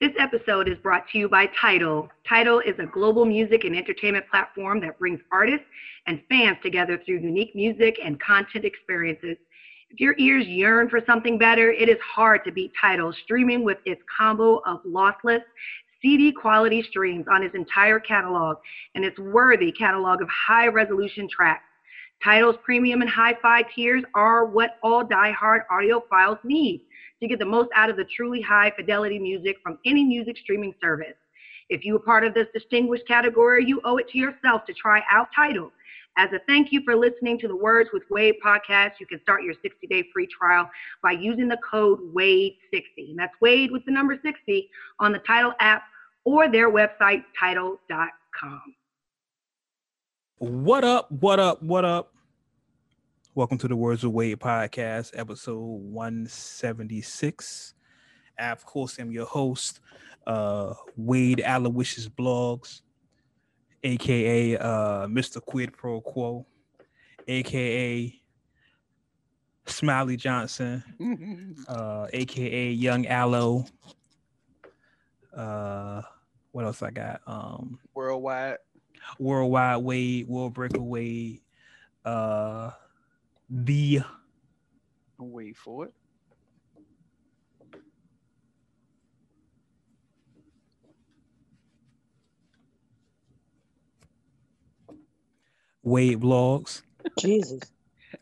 This episode is brought to you by Tidal. Tidal is a global music and entertainment platform that brings artists and fans together through unique music and content experiences. If your ears yearn for something better, it is hard to beat Tidal streaming with its combo of lossless CD quality streams on its entire catalog and its worthy catalog of high resolution tracks. Tidal's premium and hi-fi tiers are what all die-hard audiophiles need to get the most out of the truly high fidelity music from any music streaming service. If you are part of this distinguished category, you owe it to yourself to try out Tidal. As a thank you for listening to the Words with Wade podcast, you can start your 60 day free trial by using the code WADE60. And that's Wade with the number 60 on the Tidal app or their website, tidal.com. What up? What up? What up? Welcome to the Words of Wade podcast, episode 176. I, of course, am your host, uh, Wade Aloysius Blogs, aka uh, Mr. Quid Pro Quo, aka Smiley Johnson, uh, aka Young Aloe. Uh, what else I got? Um, Worldwide. Worldwide Wade, World Breaker Wade, uh, the Wait for it. Wade Vlogs. Jesus.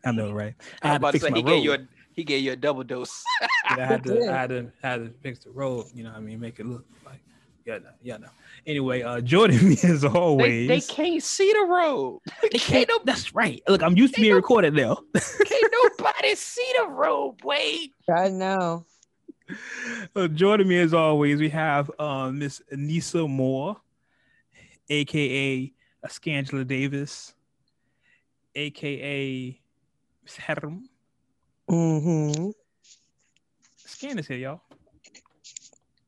I know, right? I was about to fix say my he gave you a he gave you a double dose. Yeah, I had to, I had to, I had to fix the road. You know, what I mean, make it look like, yeah, no, yeah, no. Anyway, uh, joining me as always. they can't see the road. They can't. That's right. Look, I'm used to being don't- recorded now. Can't nobody see the road, Wade. I know. Uh, joining me as always, we have um, Miss Anissa Moore, aka Scangela Davis, aka Miss Herm. Mm-hmm. Scan is here, y'all.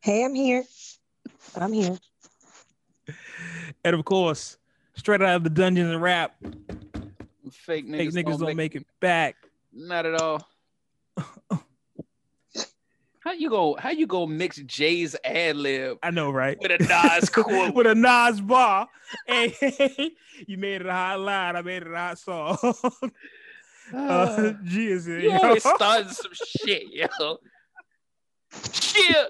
Hey, I'm here. I'm here. And of course, straight out of the dungeon and rap, Fake niggas, fake niggas don't make it back. not at all. how you go? How you go mix Jay's ad lib I know, right? with a Nas quote? With a Nas bar. Hey, you made it a hot line. I made it a hot song. uh, G is you yo. always starting some shit, yo. Shit.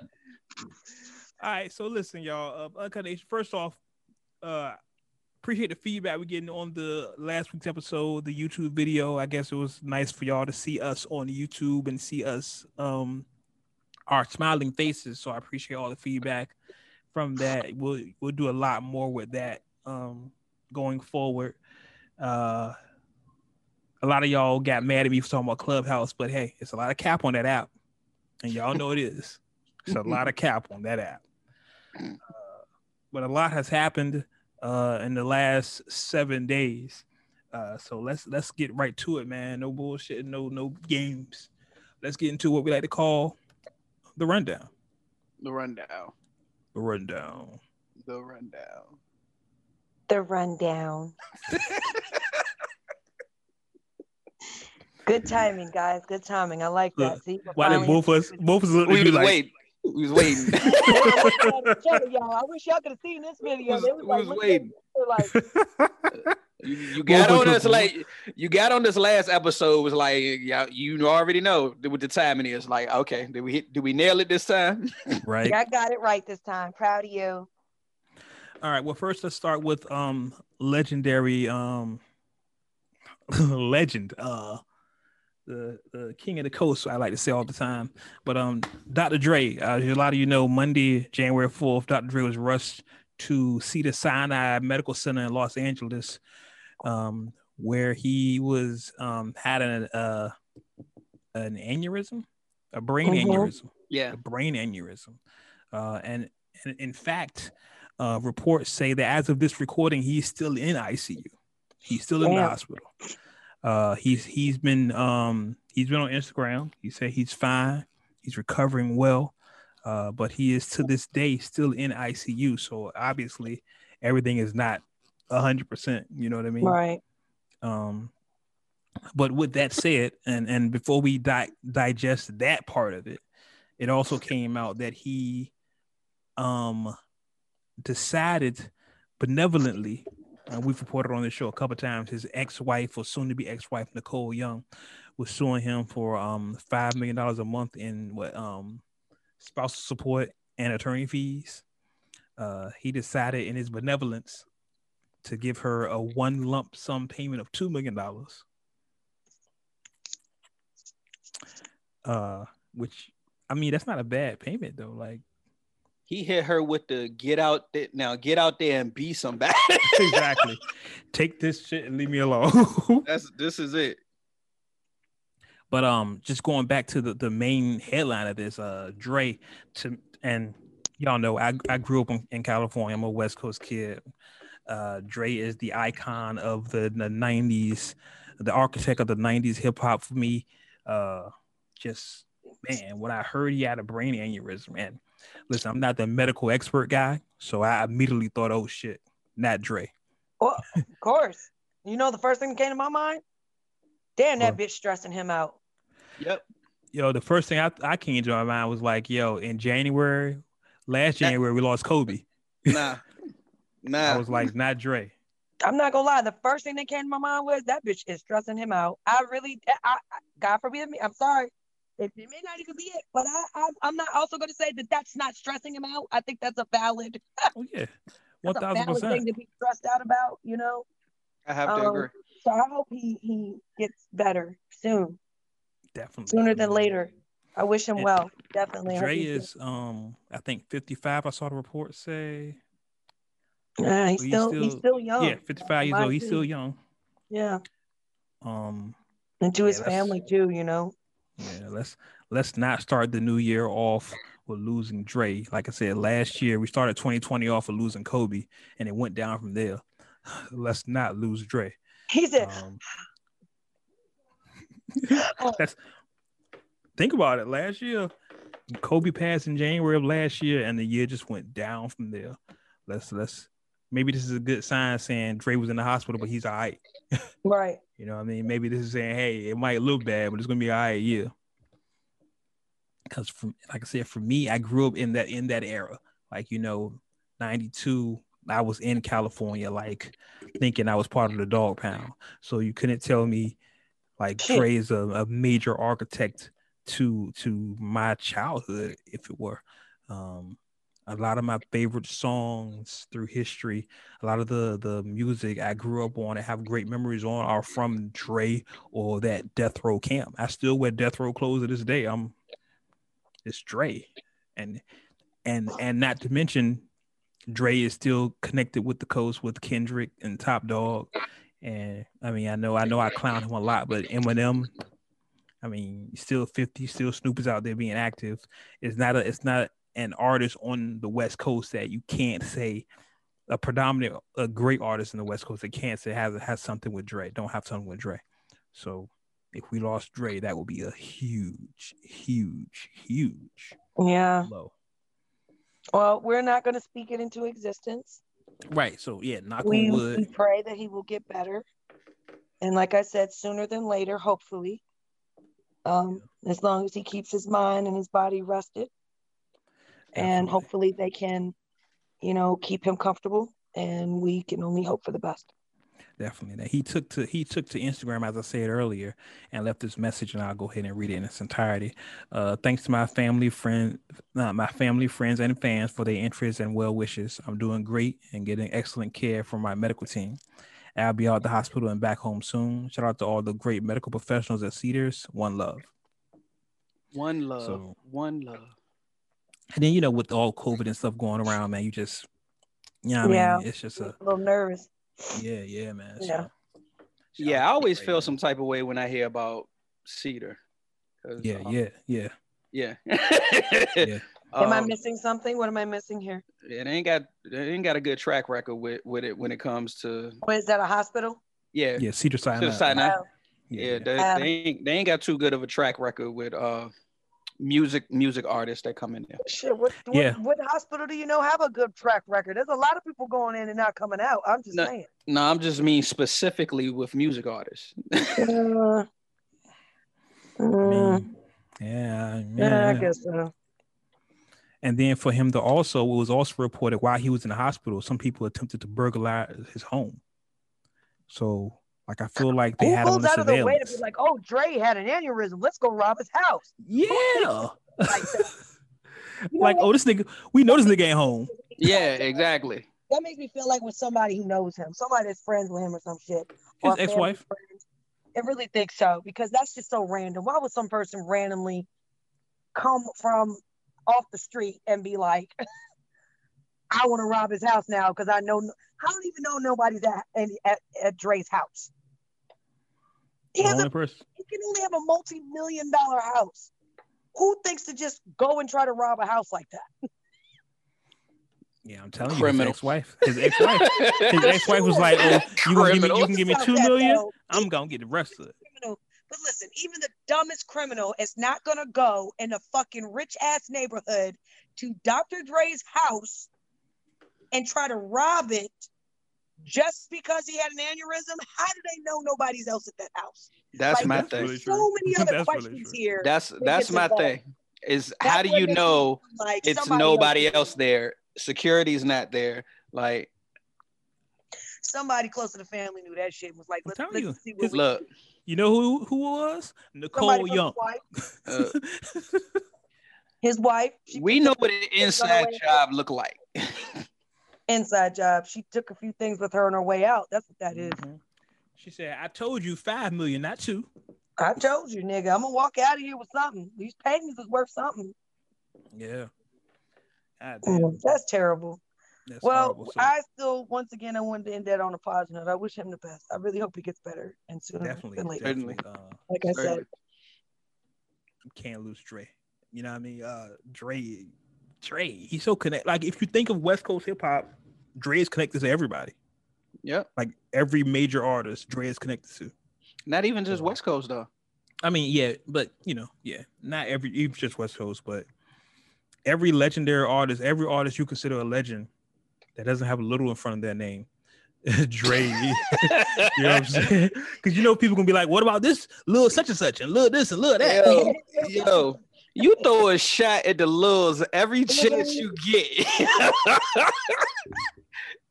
All right, so listen, y'all. Uh, Uncut Nation, first off, uh, appreciate the feedback we're getting on the last week's episode, the YouTube video. I guess it was nice for y'all to see us on YouTube and see us, um, our smiling faces. So I appreciate all the feedback from that. We'll we'll do a lot more with that, um, going forward. Uh, a lot of y'all got mad at me for talking about Clubhouse, but hey, it's a lot of cap on that app, and y'all know it is. It's a lot of cap on that app. Uh, but a lot has happened uh, in the last seven days. Uh, so let's let's get right to it, man. No bullshit, no no games. Let's get into what we like to call the rundown. The rundown. The rundown. The rundown. The rundown. Good timing, guys. Good timing. I like that. Look, See, Why did both of us both of us look We at you was like waiting. We was waiting. I'm y'all, I wish y'all could have seen this video. was- was like, was waiting. like, You, you got on of us us- like you got on this last episode was like yeah you already know what the timing is like okay did we hit did we nail it this time right? I got it right this time. Proud of you. All right. Well, first let's start with um legendary um legend uh the the king of the coast. I like to say all the time. But um Dr. Dre, uh, as a lot of you know, Monday January fourth, Dr. Dre was rushed to Cedar Sinai Medical Center in Los Angeles, um where he was um had an uh an aneurysm, a brain Mhm. aneurysm yeah a brain aneurysm. Uh, and, and in fact, uh, reports say that as of this recording, he's still in ICU. He's still in the hospital. Uh, he's he's been um, he's been on Instagram. He said he's fine. He's recovering well. Uh, but he is to this day still in ICU. So obviously, everything is not hundred percent. You know what I mean? Right. Um, but with that said, and and before we di- digest that part of it, it also came out that he um decided benevolently, and we've reported on this show a couple times, his ex-wife or soon-to-be ex-wife Nicole Young was suing him for um five million dollars a month in what um spousal support and attorney fees. Uh, he decided in his benevolence to give her a one lump sum payment of two million dollars. Uh, which I mean, that's not a bad payment though. Like He hit her with the get out there now, get out there and be somebody. exactly. Take this shit and leave me alone. That's this is it. but um, just going back to the, the main headline of this, uh, Dre to and y'all know I, I grew up in, in California. I'm a West Coast kid. Uh, Dre is the icon of the, the 90s, the architect of the 90s hip hop for me. Uh, just man, when I heard he had a brain aneurysm, man. Listen, I'm not the medical expert guy, so I immediately thought, oh shit, not Dre. Well, of course. You know the first thing that came to my mind? Damn, that What? bitch stressing him out. Yep. Yo, the first thing I, I came to my mind was like, yo, in January, last That- January, we lost Kobe. Nah. Nah. I was like, not Dre. I'm not gonna lie. The first thing that came to my mind was that bitch is stressing him out. I really, I, I God forbid me. I'm sorry. It, it may not even be it, but I, I, I'm not also gonna say that that's not stressing him out. I think that's a valid, Oh yeah, that's a thousand valid thing to be stressed out about. You know. I have to Um, agree. So I hope he he gets better soon, Definitely sooner than later. I wish him And well. Definitely. I Dre he's is um, I think fifty five. I saw the report say. good. Nah, he's so he's still he's still- still young. Yeah, fifty five years old. He's too. still young. Yeah, Um, and to Yeah, his family too. You know. Yeah. Let's let's not start the new year off with losing Dre. Like I said, last year we started 2020 off with losing Kobe, and it went down from there. Let's not lose Dre. He said, Um, Oh. that's think about it. Last year, Kobe passed in January of last year, and the year just went down from there. Let's let's maybe this is a good sign saying Dre was in the hospital, but he's all right. right. You know what I mean? Maybe this is saying, hey, it might look bad, but it's gonna be all right year. Because from like I said, for me, I grew up in that in that era. Like, you know, 92, I was in California, like thinking I was part of the dog pound. So you couldn't tell me like. Dre is a, a major architect to to my childhood, if it were. Um a lot of my favorite songs through history, a lot of the the music I grew up on and have great memories on are from Dre or that Death Row camp. I still wear Death Row clothes to this day. I'm it's Dre. And and and not to mention Dre is still connected with the coast with Kendrick and Top Dawg. And I mean, I know I know I clown him a lot, but Eminem, I mean, still 50, still Snoop is out there being active. It's not a it's not an artist on the West Coast that you can't say a predominant a great artist in the West Coast that can't say has has something with Dre, don't have something with Dre. So if we lost Dre, that would be a huge, huge, huge Yeah. blow. Well, we're not going to speak it into existence. Right. So yeah, knock We, on we wood. pray that he will get better. And like I said, sooner than later, hopefully. Um, as long as he keeps his mind and his body rested. And hopefully they can, you know, keep him comfortable. And we can only hope for the best. Definitely. That he took to he took to Instagram as I said earlier and left this message, and I'll go ahead and read it in its entirety. Uh, thanks to my family, friend, uh, my family, friends, and fans for their interest and well wishes. I'm doing great and getting excellent care from my medical team. I'll be out at the hospital and back home soon. Shout out to all the great medical professionals at Cedars. One love. One love. So- one love. And then you know, with all COVID and stuff going around, man, you just, you know, what I mean, it's just a A little nervous. yeah, yeah, man. So, Yeah. Yeah, I always Dre, feel some type of way when I hear about Cedar. 'Cause, Yeah, um, yeah, yeah, yeah. yeah. Am I Um, missing something? What am I missing here? It ain't got it ain't got a good track record with with it when it comes to What is that a hospital? yeah Yeah, Cedar Sinai. Cedar Sinai. Oh, yeah, they, Um, they ain't they ain't got too good of a track record with uh music music artists that come in there. shit. What, what, Yeah. what hospital do you know have a good track record? There's a lot of people going in and not coming out. I'm just No. saying. No, I'm just mean specifically with music artists. Uh, I mm, mean, yeah, yeah, I guess so. And then for him to also, it was also reported while he was in the hospital, some people attempted to burglarize his home. So, like, I feel like they Who had him on goes the out of the way to be like, oh, Dre had an aneurysm. Let's go rob his house. yeah. Like. You know like, oh, this nigga, we know this nigga ain't home. Yeah, exactly. that makes me feel like with somebody who knows him, somebody that's friends with him or some shit. His ex-wife. friend. I really think so because that's just so random. Why would some person randomly come from off the street and be like, "I want to rob his house now" because I know I don't even know nobody's at at, at, at Dre's house. He, has a, person. he can only have a multi-million dollar house. Who thinks to just go and try to rob a house like that? Yeah, I'm telling Criminal. you, his ex-wife. His ex-wife. His ex-wife was like, "Oh, you gonna give me, you can give me Stop two that, million. though. I'm gonna get the rest of it." criminal. But listen, even the dumbest criminal is not gonna go in a fucking rich ass neighborhood to Dr. Dre's house and try to rob it just because he had an aneurysm. How do they know nobody's else at that house? That's Like, my thing. really So true. many other That's questions true. here. That's that's my involved. thing. Is That's how do you know Like it's somebody nobody else, else there? Security's not there. Like, Somebody close to the family knew that shit and was like, let's, let's you, see what his- we look, You know who who was? Nicole Young. His wife, uh, his wife she we know what an inside job look like. inside job. She took a few things with her on her way out. That's what that is. Mhm. She said, "I told you five million, not two. I told you, nigga, I'm gonna walk out of here with something. These paintings is worth something. Yeah. God That's terrible. that's well, horrible. So I still, once again, I wanted to end that on a positive note. I wish him the best. I really hope he gets better and sooner definitely, than later. definitely, uh, Like I said, can't lose Dre. You know what I mean? Uh, Dre, Dre, he's so connected. Like if you think of West Coast hip hop, Dre is connected to everybody. Yeah. Like every major artist, Dre is connected to. Not even just West Coast though. I mean, yeah, but you know, yeah, not every even just West Coast, but every legendary artist, every artist you consider a legend that doesn't have a little in front of their name, Dre. you know what I'm saying? Because you know people gonna be like, "What about this little such and such and little this and little that?" Yo, yo, you throw a shot at the Lils every chance you get.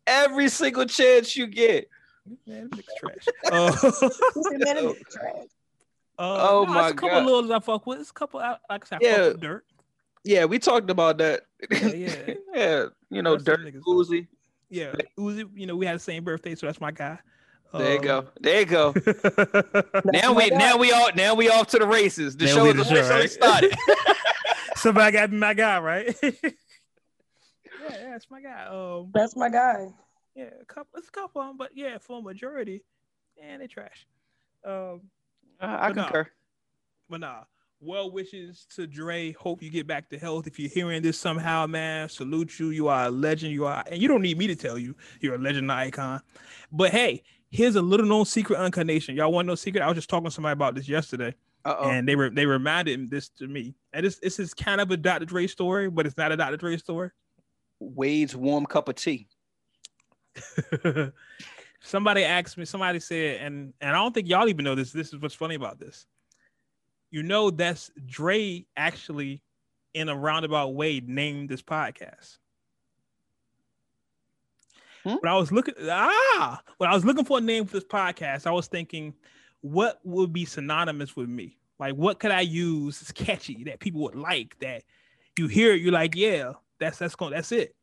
Every single chance you get. Man, this nigga's trash. Man, it is trash. uh, Oh no, my it's a couple God. of littles I fuck with. It's a couple, I- like I said, I Yeah. fuck with Durk. Yeah, we talked about that. Yeah, yeah. yeah, you know, Rest of Durk them niggas, Uzi. Yeah, Uzi. You know, we had the same birthday, so that's my guy. There you Um, go. There you go. Now we now we all now we off to the races. The Now show is the officially show, right? started. Somebody got my guy, right? Yeah, yeah, it's my guy. Um, That's my guy. yeah, a couple, it's a couple of them, but yeah, for a majority, man, they trash. Um, Uh, I But nah. concur. but nah, well wishes to Dre. Hope you get back to health. If you're hearing this somehow, man, salute you. You are a legend. You are, and you don't need me to tell you you're a legend, and icon. But hey, here's a little known secret, Uncut Nation. Y'all want no secret? I was just talking to somebody about this yesterday. Uh oh. and they were they reminded this to me. And this this is kind of a Dr. Dre story, but it's not a Dr. Dre story. Wade's warm cup of tea. somebody asked me, somebody said, and and I don't think y'all even know this. This is what's funny about this. You know, that's Dre actually in a roundabout way named this podcast. Hmm? When I was looking, ah, when I was looking for a name for this podcast, I was thinking, what would be synonymous with me? Like, what could I use that's catchy that people would like? That you hear it, you're like, yeah, that's that's going, that's it.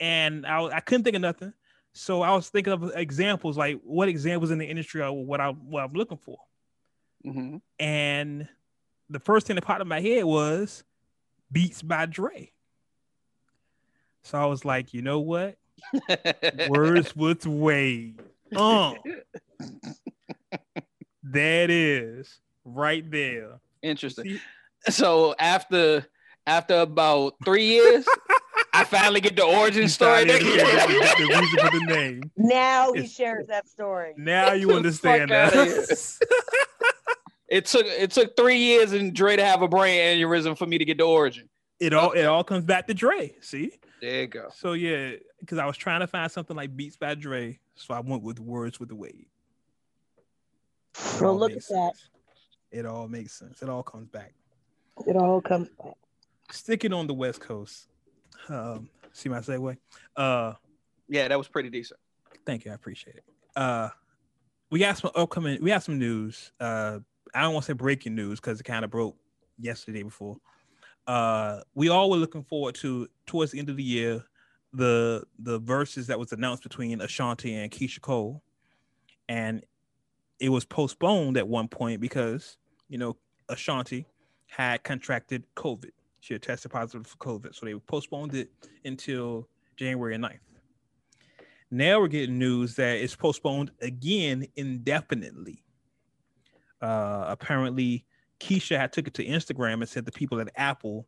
And I I couldn't think of nothing, so I was thinking of examples, like what examples in the industry are what I what I'm looking for. Mhm. And the first thing that popped in my head was Beats by Dre. So I was like, you know what? Words with Wade. Uh, that is right there. Interesting. See, So after after about three years, I finally get the origin you story. started the, the reason for the name. Now he It's- shares that story. Now you understand outta that. it took it took three years and Dre to have a brain aneurysm for me to get the origin. it all it all comes back to Dre. See? There you go. So yeah, because I was trying to find something like Beats by Dre, so I went with words with the Wade. It Well, look at makes that. It all makes sense. It all comes back. It all comes back. Sticking on the West Coast. Um, see my segue. Uh, Yeah, that was pretty decent. Thank you. I appreciate it. Uh, we got some upcoming. We have some news. Uh, I don't want to say breaking news because it kind of broke yesterday before. Uh, we all were looking forward to towards the end of the year the the verses that was announced between Ashanti and Keyshia Cole, and it was postponed at one point because you know Ashanti had contracted COVID. She had tested positive for COVID, so they postponed it until January 9th. Now we're getting news that it's postponed again indefinitely. Uh, apparently, Keyshia had took it to Instagram and said the people at Apple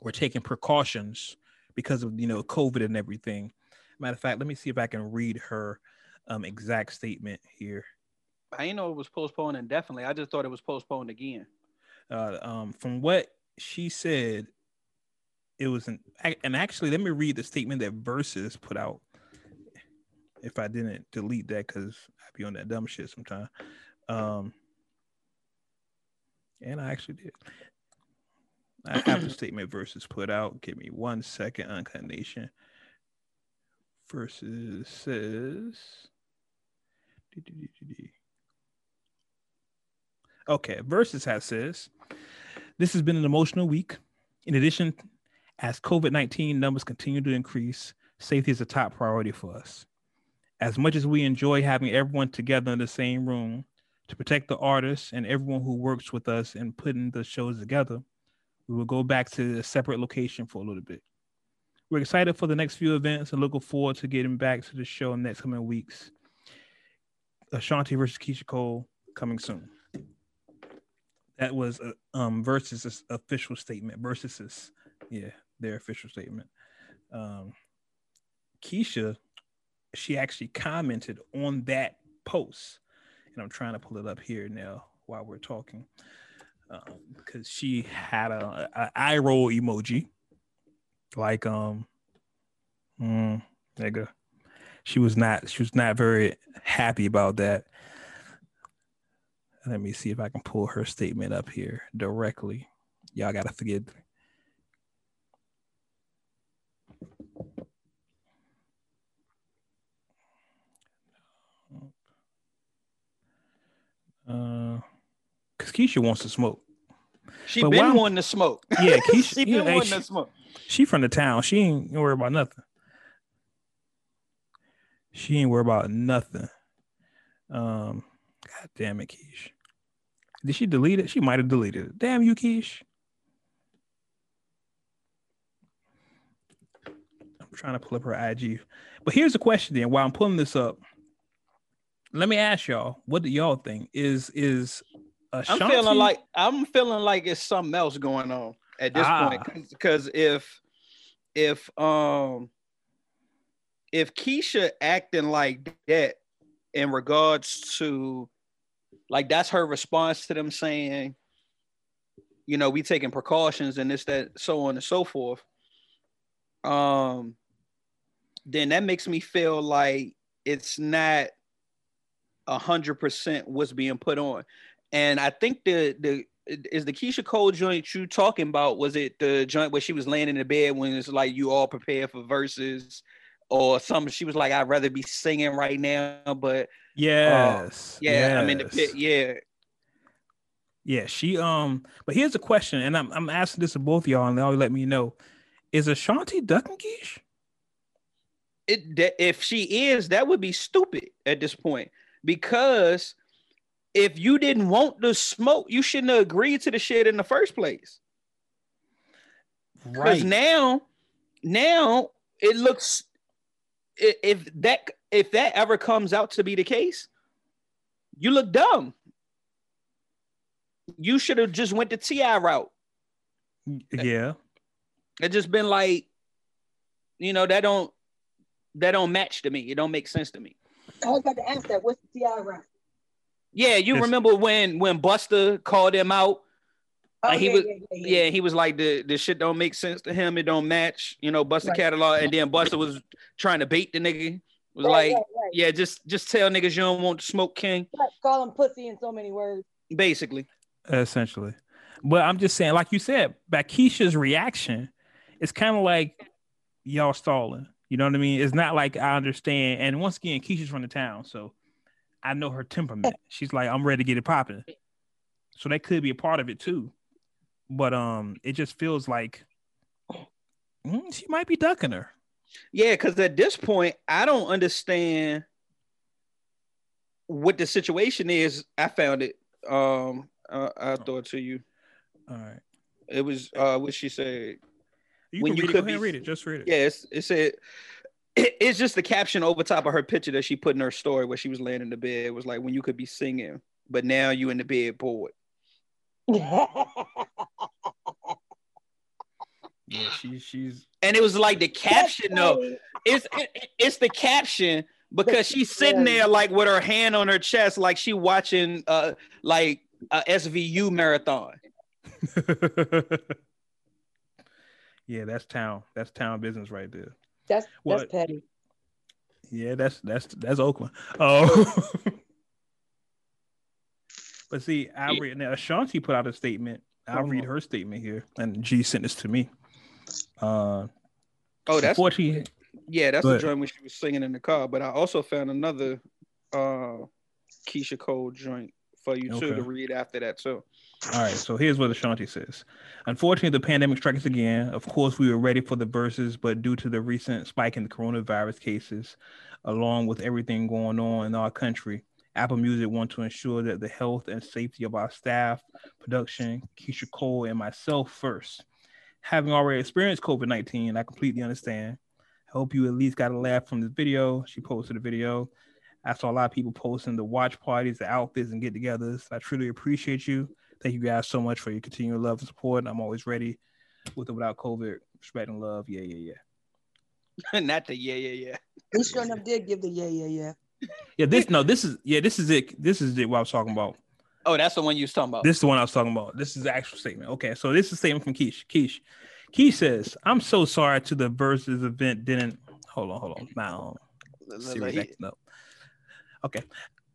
were taking precautions because of you know COVID and everything. Matter of fact, let me see if I can read her um, exact statement here. I didn't know it was postponed indefinitely. I just thought it was postponed again. Uh, um, from what she said, it was an and actually let me read the statement that Verzuz put out. If I didn't delete that, because I be on that dumb shit sometime. Um, and I actually did. I have the statement Verzuz put out. Give me one second. Uncut Nation. Verzuz says. Okay, Verzuz has says, this has been an emotional week. In addition, as COVID 19 numbers continue to increase, safety is a top priority for us. As much as we enjoy having everyone together in the same room to protect the artists and everyone who works with us in putting the shows together, we will go back to a separate location for a little bit. We're excited for the next few events and looking forward to getting back to the show in the next coming weeks. Ashanti versus Keyshia Cole coming soon. That was a, um versus official statement. Verzuz is yeah, their official statement. Um Keyshia, she actually commented on that post, and I'm trying to pull it up here now while we're talking, um, because she had a, a eye roll emoji, like um, mm, nigga. She was not. She was not very happy about that. Let me see if I can pull her statement up here directly. Y'all gotta forgive me. Uh, cause Keyshia wants to smoke. She But been wanting to smoke. Yeah, Keyshia- she been hey, wanting she- to smoke. She from the town. She ain't worry about nothing. She ain't worry about nothing. Um, God damn it, Keish. Did she delete it? She might have deleted it. Damn you, Keish. I'm trying to pull up her IG. But here's the question then. While I'm pulling this up, let me ask y'all, what do y'all think? Is is I'm feeling like I'm feeling like it's something else going on at this Ah. point. Because if if um if Keyshia acting like that in regards to like that's her response to them saying, you know, we taking precautions and this, that, so on and so forth. Um, then that makes me feel like it's not a hundred percent what's being put on. And I think the the is the Keyshia Cole joint you talking about? Was it the joint where she was laying in the bed when it's like you all prepared for verses or something? She was like, I'd rather be singing right now, but yes, yeah, I'm in the pit. Yeah, Yeah, she um. But here's a question, and I'm I'm asking this to both of y'all, and y'all let me know: Is Ashanti ducking Keish? it that if she is, that would be stupid at this point because if you didn't want the smoke, you shouldn't have agreed to the shit in the first place. Right because now, now it looks if that if that ever comes out to be the case, you look dumb. You should have just went the Ti route. yeah, It just been like, you know, that don't that don't match to me. It don't make sense to me. I was about to ask that. What's the TI round? Yeah, you It's- remember when when Buster called him out? Oh, Like, he yeah, was- yeah, yeah, Yeah, he was like the the shit don't make sense to him. It don't match, you know, Buster Right. catalog. And then Buster was trying to bait the nigga. Was Right, like, right, right. yeah, just just tell niggas you don't want to smoke King, Right, Call him pussy in so many words. basically. essentially. But I'm just saying, like you said, Bakisha's reaction, it's kind of like y'all stalling. You know what I mean? It's not like I understand. And once again, Keyshia's from the town, so I know her temperament. She's like, I'm ready to get it popping. So that could be a part of it too. But um, it just feels like mm, she might be ducking her. Yeah, because at this point, I don't understand what the situation is. I found it. Um, uh, I throw it to you. All right. It was uh, what she said. You When can you read it. could Go ahead be- read it. Just read it. Yeah, it's, it said it- it's just the caption over top of her picture that she put in her story where she was laying in the bed. It was like when you could be singing, but now you in the bed bored. Yeah, she, she's And it was like the caption though. It's it, it's the caption because she's sitting there like with her hand on her chest, like she watching uh like a SVU marathon. yeah, that's town. That's town business right there. That's What? that's petty. Yeah, that's that's that's Oakland. Oh, but see, I read now. Ashanti put out a statement. I'll read her statement here, and G sent this to me. Uh, Oh, that's unfortunately, yeah, that's Go the joint when she was singing in the car. But I also found another uh Keyshia Cole joint for you too to read after that too. All right, so here's what Ashanti says. Unfortunately, the pandemic strikes again. Of course, we were ready for the verses, but due to the recent spike in the coronavirus cases, along with everything going on in our country, Apple Music want to ensure that the health and safety of our staff, production, Keyshia Cole, and myself first. Having already experienced COVID 19, I completely understand. I hope you at least got a laugh from this video. She posted a video. I saw a lot of people posting the watch parties, the outfits, and get togethers. I truly appreciate you. Thank you guys so much for your continued love and support. I'm always ready with or without COVID. Respect and love. Yeah, yeah, yeah. Not the yeah, yeah, yeah. He sure enough did give the yeah, yeah, yeah. Yeah, this no, this is yeah, this is it. This is it what I was talking about. Oh, that's the one you was talking about. This is the one I was talking about. This is the actual statement. Okay, so this is a statement from Keish. Keish. Keish says, I'm so sorry to the versus event didn't hold on, hold on. Now Siri acting up. Okay.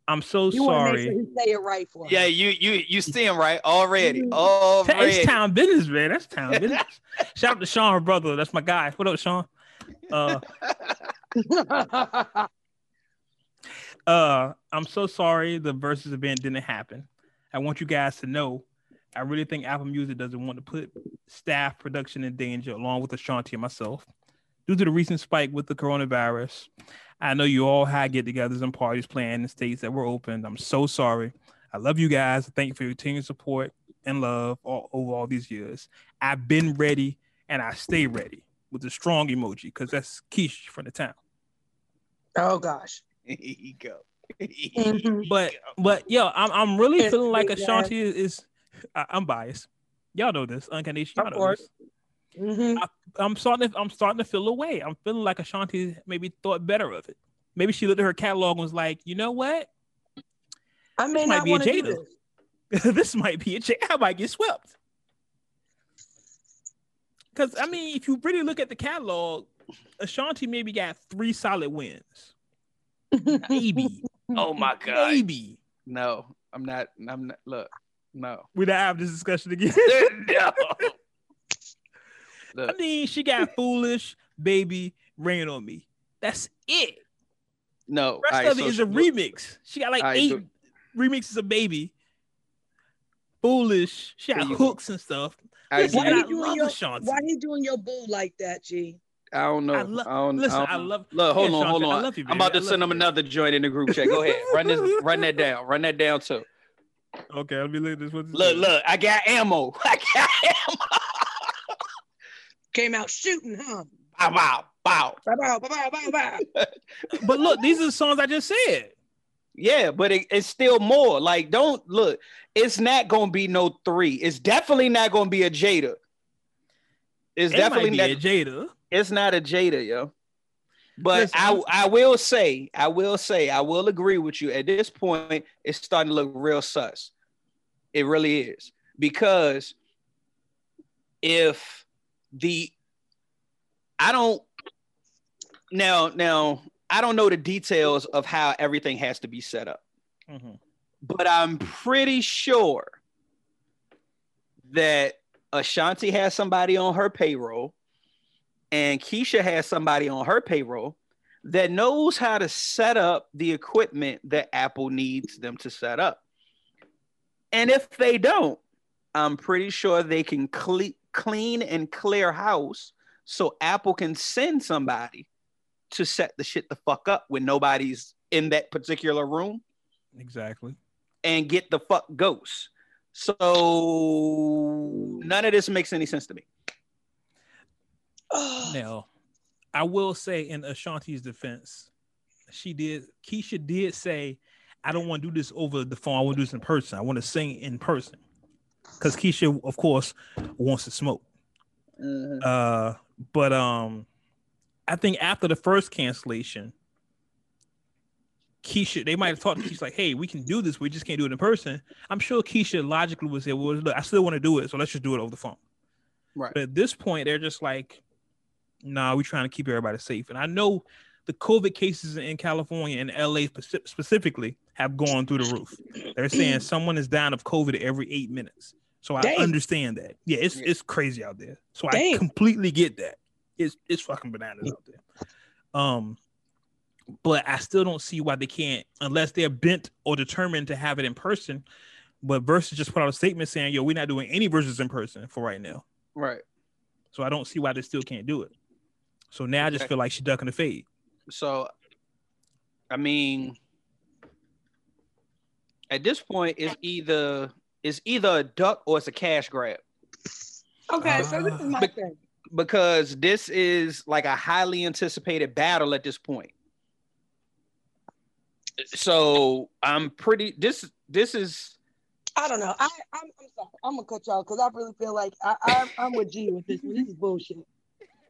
I'm so You want to make sorry. sure he say it right for him. Yeah, you you you see him right already. Mhm. Already. It's town business, man. That's town business. Shout out to Sean, her brother. That's my guy. What up, Sean? Uh, uh, I'm so sorry the versus event didn't happen. I want you guys to know I really think Apple Music doesn't want to put staff production in danger, along with Ashanti and myself, due to the recent spike with the coronavirus. I know you all had get-togethers and parties planned in states that were open. I'm so sorry. I love you guys. Thank you for your continued support and love all, over all these years. I've been ready and I stay ready with the strong emoji because that's Keish from the town. oh gosh. Here you go. Mhm. But but yo, I'm I'm really It's feeling like Ashanti is, is I, I'm biased. Y'all know this, Uncut Nation. Y'all Of know course. this. Mhm. I'm starting to I'm starting to feel away. I'm feeling like Ashanti maybe thought better of it. Maybe she looked at her catalog and was like, you know what? I may This might not be a want to do Jada. this. this might be a ch- I might get swept. Because I mean, if you really look at the catalog, Ashanti maybe got three solid wins. Maybe, oh my god. maybe. No, I'm not. I'm not. Look, no. We don't have this discussion again. no. I mean, she got foolish, baby, rain on me. That's it. no. rest alright, of it so is a look, remix. She got like Alright, eight so- remixes of baby. Foolish. She got There you go. hooks and stuff. alright, Listen, Why and you doing your- Ashanti. Why he doing your boo like that, G? I don't know. I I, don't. listen, I, I don't- love- Look, hold yeah, on, hold Shante, I on. love you, I'm about to send them you. another joint in the group chat. Go ahead, run this, run that down, run that down too. Okay, let me look at this. What's this Look, say? look, I got ammo. I got ammo. Came out shooting, huh? Bow, bow, bow. Bow, bow, bow, bow, bow, bow. But look, these are the songs I just said. Yeah, but it, it's still more. Like, don't look. It's not gonna be no three. It's definitely not gonna be a Jada. It's It definitely might be not. a Jada. It's not a Jada, yo. But Listen, I I'm- will say, I will say, I will agree with you. At this point, it's starting to look real sus. It really is. Because if the I don't now now I don't know the details of how everything has to be set up, Mhm. but I'm pretty sure that Ashanti has somebody on her payroll and Keyshia has somebody on her payroll that knows how to set up the equipment that Apple needs them to set up. And if they don't, I'm pretty sure they can cle- clean and clear house so Apple can send somebody to set the shit the fuck up when nobody's in that particular room Exactly. and get the fuck ghosts. So none of this makes any sense to me. Now, I will say in Ashanti's defense, she did Keyshia did say, I don't want to do this over the phone. I want to do this in person. I want to sing in person. Because Keyshia, of course, wants to smoke. Uh, but um, I think after the first cancellation, Keyshia, they might have talked to Keyshia like, "Hey, we can do this. We just can't do it in person." I'm sure Keyshia logically would say, "Well, look, I still want to do it, so let's just do it over the phone." Right. But at this point, they're just like, "Nah, we're trying to keep everybody safe." And I know the COVID cases in California and LA specifically have gone through the roof. They're saying someone is dying of COVID every eight minutes. So I Dang. understand that. Yeah, it's it's crazy out there. So I completely get that. It's it's fucking bananas out there. Um, but I still don't see why they can't unless they're bent or determined to have it in person. But versus just put out a statement saying, "Yo, we're not doing any verses in person for right now." Right. So I don't see why they still can't do it. So now I just feel like she's ducking the fade. So, I mean, at this point, it's either it's either a duck or it's a cash grab Okay, so this is ah. my But- thing. because this is like a highly anticipated battle at this point. So I'm pretty. This this is I don't know. I, I'm, I'm sorry. I'm gonna cut y'all because I really feel like I, I'm, I'm with G with this one. This is bullshit.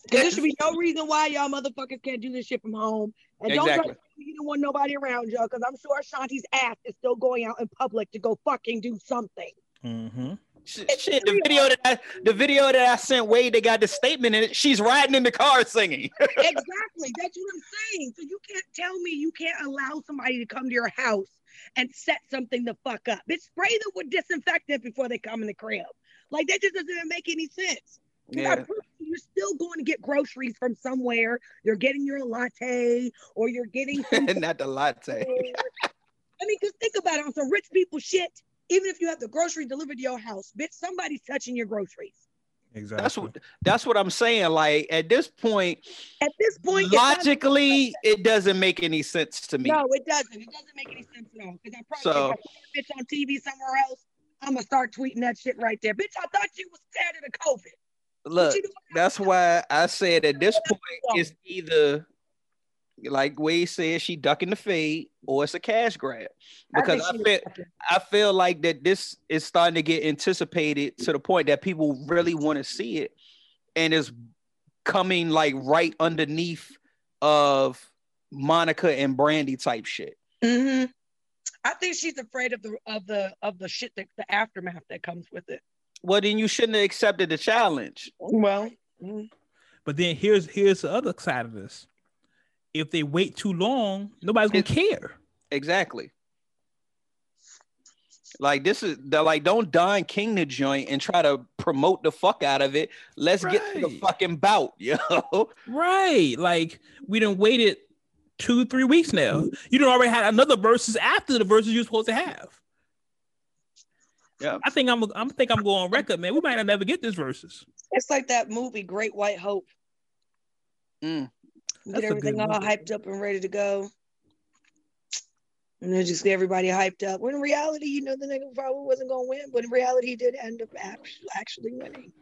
Because there should be no reason why y'all motherfuckers can't do this shit from home. And don't try to tell me you don't want nobody around y'all because I'm sure Ashanti's ass is still going out in public to go fucking do something. Mm-hmm. sh- shit. The video that I, the video that I sent Wade, they got the statement in it. She's riding in the car singing. exactly. That's what I'm saying. So you can't tell me you can't allow somebody to come to your house and set something the fuck up. Bitch, spray them with disinfectant before they come in the crib. Like that just doesn't even make any sense. You Yeah. got proof You're still going to get groceries from somewhere. You're getting your latte or you're getting Not the latte. I mean, because think about it on some rich people shit. Even if you have the grocery delivered to your house, bitch, somebody's touching your groceries. Exactly. That's what that's what I'm saying. Like at this point, At this point, it's not- logically, it doesn't make any sense to me. no, it doesn't. It doesn't make any sense at all. Because I probably So- if I bitch on TV somewhere else, I'm gonna start tweeting that shit right there. Bitch, I thought you was scared of the COVID. Look, that's why I said at this point it's either like Wade said, she ducking the fade or it's a cash grab. Because I, she feel I feel like that this is starting to get anticipated to the point that people really want to see it and it's coming like right underneath of Monica and Brandy type shit. Mhm. I think she's afraid of the of the of the shit that the aftermath that comes with it. Well, then you shouldn't have accepted the challenge. Well, mm, But then here's here's the other side of this. If they wait too long, nobody's gonna care. Exactly. Like this is the like don't Don King the joint and try to promote the fuck out of it. Let's get to the fucking bout, yo. Right. Like we done waited two, three weeks now. You don't already had another versus after the verses you're supposed to have. Yeah. I think I'm I'm think I'm going on record, man. We might not never get this versus. it's like that movie, Great White Hope. Mm. That's Get everything all movie. hyped up and ready to go. And then just get everybody hyped up. When in reality, you know, the nigga probably wasn't going to win, but in reality, he did end up actually, actually winning.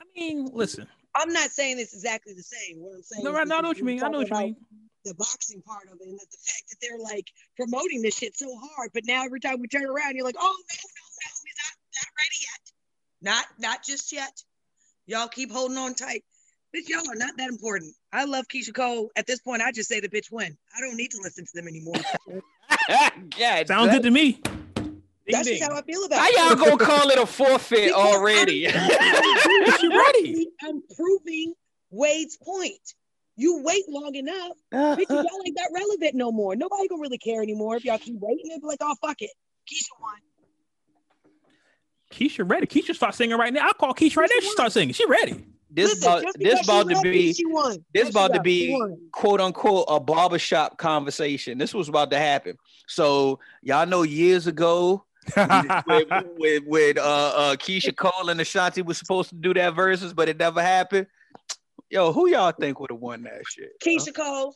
I mean, listen. I'm not saying it's exactly the same. What I'm saying No, right, no, I that know what you mean. I know what you talking mean. About The boxing part of it, and that the fact that they're like promoting this shit so hard, but now every time we turn around, you're like, oh no, no, no, we're not, not ready yet. Not, not just yet. Y'all keep holding on tight. Bitch, y'all are not that important. I love Keyshia Cole. At this point, I just say the bitch win. I don't need to listen to them anymore. yeah, Sounds good to me. Ding, That's ding. just how I feel about How it. y'all gonna call it a forfeit already? I'm- She ready. I'm proving Wade's point. You wait long enough, bitch, y'all ain't that relevant no more. Nobody gonna really care anymore if y'all keep waiting. They'll be like, oh fuck it, Keyshia won. Keyshia ready. Keyshia start singing right now. I'll call Keyshia right now. She start singing. She ready. This Listen, about this because about to ready, be won. this Yes, about to be quote unquote a barbershop conversation. This was about to happen. So y'all know years ago with, with, with uh, uh Keyshia Cole and Ashanti was supposed to do that verses, but it never happened. Yo, who y'all think would have won that shit? Keyshia Cole.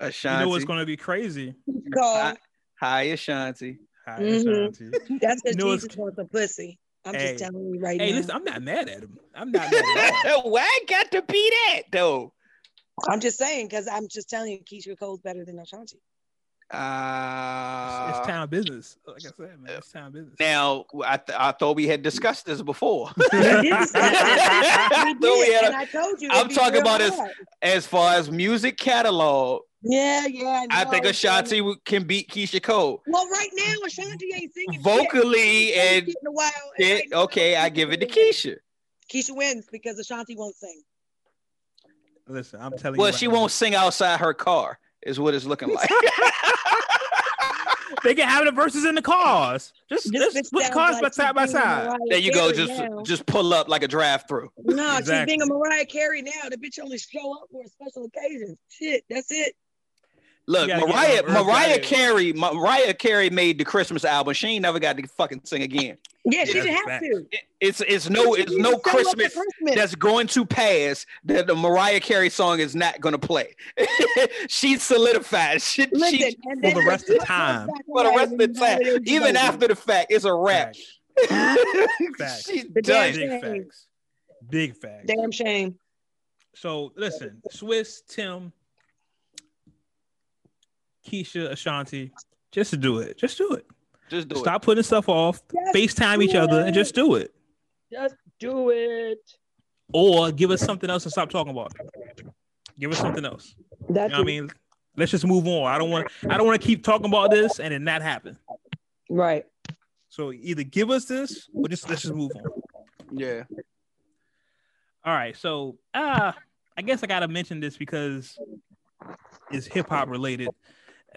Ashanti. you know what's gonna be crazy? Cole. Hi, hi Ashanti. Hi, Mhm. Ashanti. That's because You know Jesus wants some pussy. I'm Hey. just telling you right Hey, now. listen, I'm not mad at him. I'm not mad at all. Why got to be that though? I'm just saying because I'm just telling you, Keyshia Cole's better than Ashanti. Uh, it's town business. Like I said, man, it's town business. now I, th- I thought we had discussed this before. We did. I We thought we did, had a- and I told you. I'm talking about as- hard. as far as music catalog, Yeah, yeah. I know, think Ashanti w- can beat Keyshia Cole. Well, right now Ashanti ain't singing Vocally shit. and in a while. and Shit, right okay, I give it to wins. Keyshia. Keyshia wins because Ashanti won't sing. Listen, I'm telling Well, you. right she now. won't sing outside her car, is what it's looking like. They can have the verses in the cars. Just, This just bitch put cars like by side by she's being a side. Mariah there you go. Carey Just now. just pull up like a drive through. No, she's being a Mariah Carey now. The bitch only show up for a special occasion. Shit, that's it. Look, You gotta get, Mariah Mariah Carey Mariah Carey made the Christmas album. She ain't never got to fucking sing again. Yeah, she didn't have facts. to. It- It's it's no it's no show up for Christmas Christmas. that's going to pass that the Mariah Carey song is not going to play. She's solidified. She, Listen, she, For the rest of the time. for the rest of the time, even after the fact, it's a wrap. Facts. She's The done. Big shame. facts. Big facts. Damn shame. So listen, Swizz, Tim, Keyshia, Ashanti, just do it. Just do it. Just do Stop putting stuff off. Just FaceTime each do other and just do it. Just do it. Or give us something else to stop talking about. Give us something else. You know what I mean? Let's just move on. I don't want I don't want to keep talking about this and then that happen. right. So either give us this or just let's just move on. Yeah. All right. So uh I guess I gotta mention this because it's hip hop related.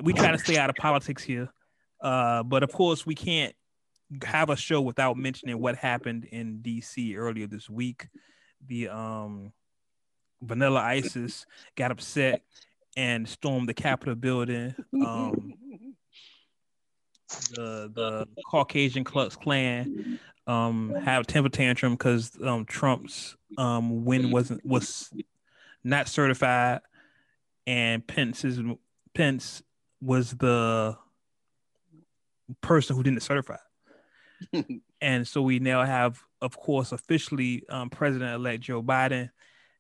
We try to stay out of politics here. Uh, but of course we can't have a show without mentioning what happened in DC earlier this week. The um Vanilla Isis got upset and stormed the Capitol building. Um the the Caucasian Klux Klan um have a temper tantrum because um Trump's um win wasn't was not certified and Pence's Pence was the person who didn't certify. and so we now have, of course, officially um, President-elect Joe Biden.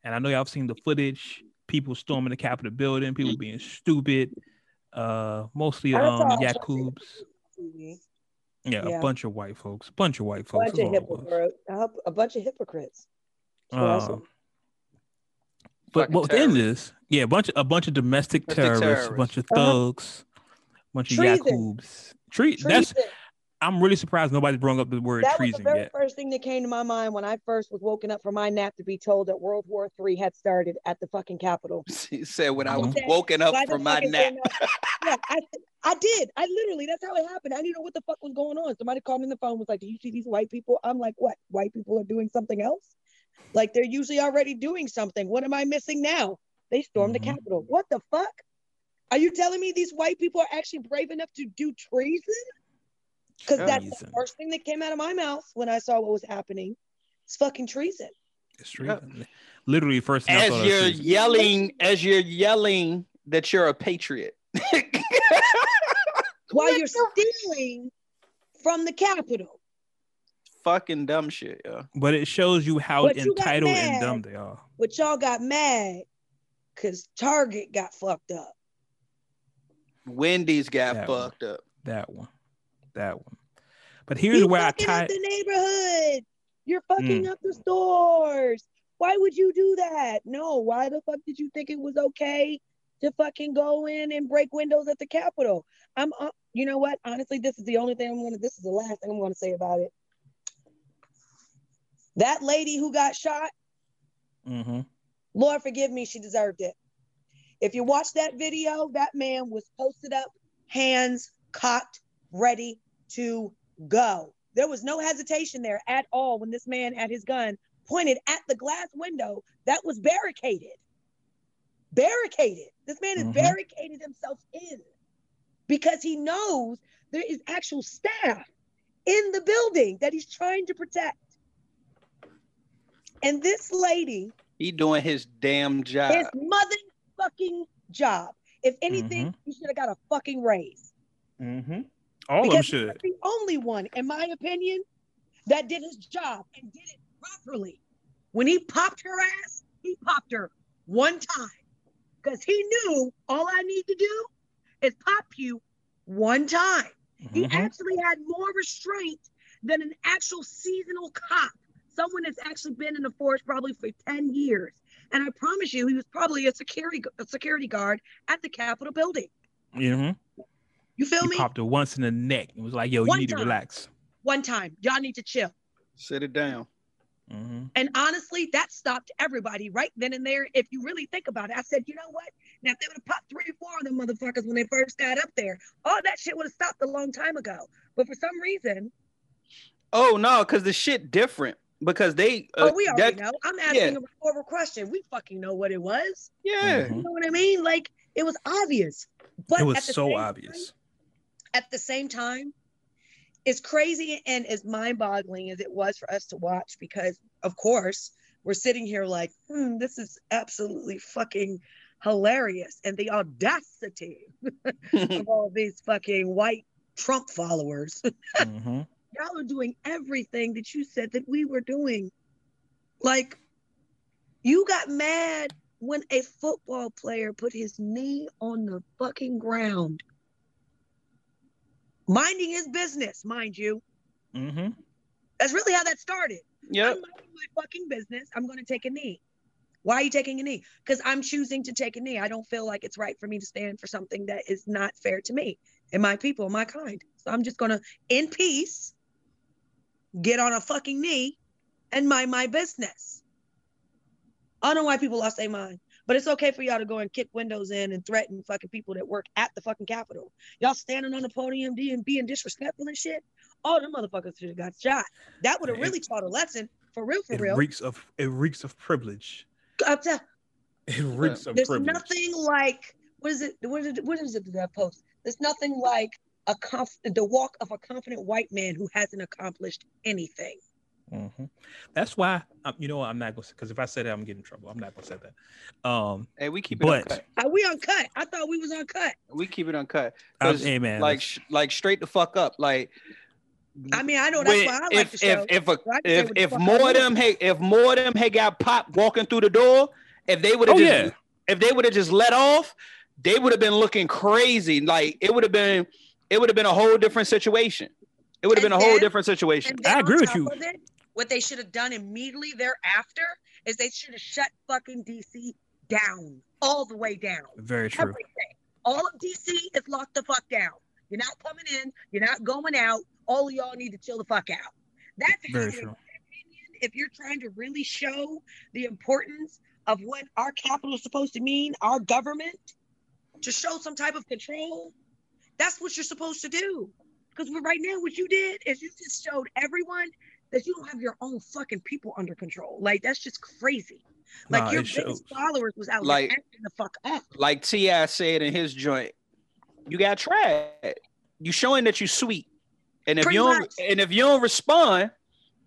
And I know y'all have seen the footage. People storming the Capitol building, people being stupid. Uh, mostly I um Yakubs. Yeah, Yeah. a bunch of white folks. A bunch of white A folks. bunch that's of all it hypocrites. A a bunch of hypocrites. That's what I saw. Um, but Fucking within terrorists. this, yeah, a bunch of a bunch of domestic, Domestic terrorists, a bunch of Uh-huh. thugs, a bunch of Treason. Yakubs. Tre- that's Treason. I'm really surprised nobody brought up the word That was the treason very yet. first thing that came to my mind when I first was woken up from my nap to be told that World War III had started at the fucking Capitol. She said when I was Okay. woken up Why from my nap. yeah, I, I did. I literally, that's how it happened. I didn't know what the fuck was going on. Somebody called me on the phone, was like, Do you see these white people? I'm like, What? White people are doing something else? Like they're usually already doing something. What am I missing now? They stormed Mhm. the Capitol. What the fuck? Are you telling me these white people are actually brave enough to do treason? Because that's the first thing that came out of my mouth when I saw what was happening. It's fucking treason. It's treason. Literally, first thing As thought you're treason. yelling, as you're yelling that you're a patriot. While you're stealing from the Capitol. Fucking dumb shit, yo. but it shows you how But you entitled and dumb they are. But y'all got mad because Target got fucked up. Wendy's got That one. fucked up. That one, that one. But here's you where I fucking tie. up the neighborhood. You're fucking Mm. up the stores. Why would you do that? No, why the fuck did you think it was okay to fucking go in and break windows at the Capitol? I'm, uh, you know what? Honestly, this is the only thing I'm gonna. This is the last thing I'm gonna say about it. That lady who got shot, hmm Lord forgive me, she deserved it. If you watch that video, that man was posted up, hands cocked, ready to go. There was no hesitation there at all when this man had his gun pointed at the glass window that was barricaded. Barricaded. This man has Mhm. barricaded himself in because he knows there is actual staff in the building that he's trying to protect. And this lady He doing his damn job. his motherfucking job. If anything, he should have got a fucking raise. Mm-hmm. All of them should. the only one, in my opinion, that did his job and did it properly. When he popped her ass, he popped her one time. Because he knew all I need to do is pop you one time. He Mhm. actually had more restraint than an actual seasonal cop, someone that's actually been in the force probably for 10 years. And I promise you, he was probably a security a security guard at the Capitol building. Mhm. You feel He me? popped her once in the neck. It was like, yo, you One need to relax. One time. Y'all need to chill. Sit it down. hmm And honestly, that stopped everybody right then and there. If you really think about it, I said, you know what? Now, if they would have popped three or four of them motherfuckers when they first got up there, all that shit would have stopped a long time ago. But for some reason, Oh no, because the shit different. Because they uh, oh, we already that- know. I'm asking yeah. a rhetorical question. We fucking know what it was. Yeah. Mhm. You know what I mean? Like it was obvious. But It was so obvious. time- at the same time, it's crazy and as mind-boggling as it was for us to watch because, of course, we're sitting here like, hmm, this is absolutely fucking hilarious, and the audacity of all these fucking white Trump followers. hmm Y'all are doing everything that you said that we were doing. Like, you got mad when a football player put his knee on the fucking ground, minding his business, mind you. hmm That's really how that started. Yeah. I'm minding my fucking business. I'm going to take a knee. Why are you taking a knee? Because I'm choosing to take a knee. I don't feel like it's right for me to stand for something that is not fair to me and my people, my kind. So I'm just going to, in peace, get on a fucking knee and mind my business. I don't know why people lost their mind, but it's okay for y'all to go and kick windows in and threaten fucking people that work at the fucking Capitol. Y'all standing on the podium and being disrespectful and shit. All them motherfuckers should have got shot. That would have really taught a lesson for real, for It real. reeks of it reeks of privilege. I'm tell- It reeks of privilege. There's privilege. nothing like what is it? What is it? What is it that post? There's nothing like a conf- the walk of a confident white man who hasn't accomplished anything. hmm That's why um, you know I'm not gonna because if I say that I'm getting in trouble. I'm not gonna say that. Um, Hey, we keep it But- uncut. Are we uncut? I thought we was uncut. We keep it uncut. I'm, 'Cause, hey man, like sh- like straight the fuck up. Like I mean, I know that's when- why I like if the show. if if a, So say if the if more of them had if more of them had got popped walking through the door, if they would have Oh, just yeah. if they would have just let off, they would have been looking crazy. Like it would have been it would have been a whole different situation. It would have been a whole different situation. I agree with you. it, what they should have done immediately thereafter is they should have shut fucking DC down all the way down. very true. Everything. All of DC is locked the fuck down. You're not coming in. You're not going out. All of y'all need to chill the fuck out. That's Very true. opinion, if you're trying to really show the importance of what our capital is supposed to mean, our government, to show some type of control, that's what you're supposed to do. Because right now, what you did is you just showed everyone that you don't have your own fucking people under control. Like that's just crazy. Like Nah, your biggest shows. followers was out Like- the fuck up. Like T.I. said in his joint, you got tried. You showing that you sweet, and if Pretty you don't much. and if you don't respond,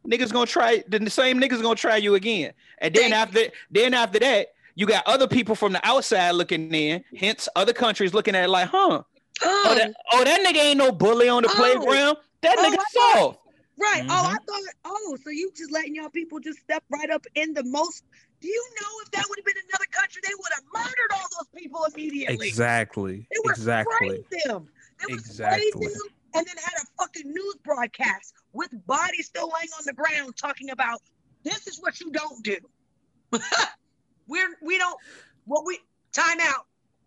niggas gonna try. Then the same niggas gonna try you again. And then Thank after then after that, you got other people from the outside looking in. Hence, other countries looking at it like, huh? Oh, Oh, that, oh, that nigga ain't no bully on the Oh. playground. That Oh, nigga I thought- soft. right. Oh, I Mhm. thought. Oh, so you just letting y'all people just step right up in the most. Do you know if that would have been another country, they would have murdered all those people immediately. Exactly. They would have Exactly. them. They Exactly. them and then had a fucking news broadcast with bodies still laying on the ground talking about this is what you don't do. We're we don't what we time out.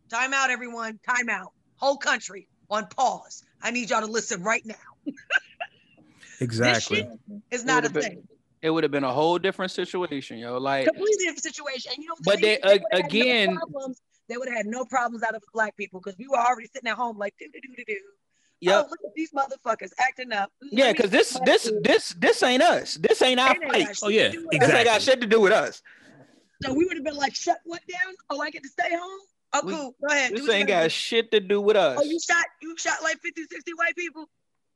Time out, everyone. Time out. Whole country on pause. I need y'all to listen right now. Exactly. This shit is not a been- thing. It would have been a whole different situation, yo. Like, Completely different situation. And you know But the they- thing is? a- would've had no again- they would have had no problems out of black people because we were already sitting at home like do do do do do. Yep. Oh, look at these motherfuckers acting up. Mm, let Yeah, because this this food. this this ain't us. This ain't our It ain't fight. Oh, yeah, to do with This ain't got shit to do with us. So we would have been like, shut what down? Oh, I get to stay home? Oh, We- cool. Go ahead. This ain't gotta do. shit to do with us. Oh, you shot you shot like 50, 60 white people?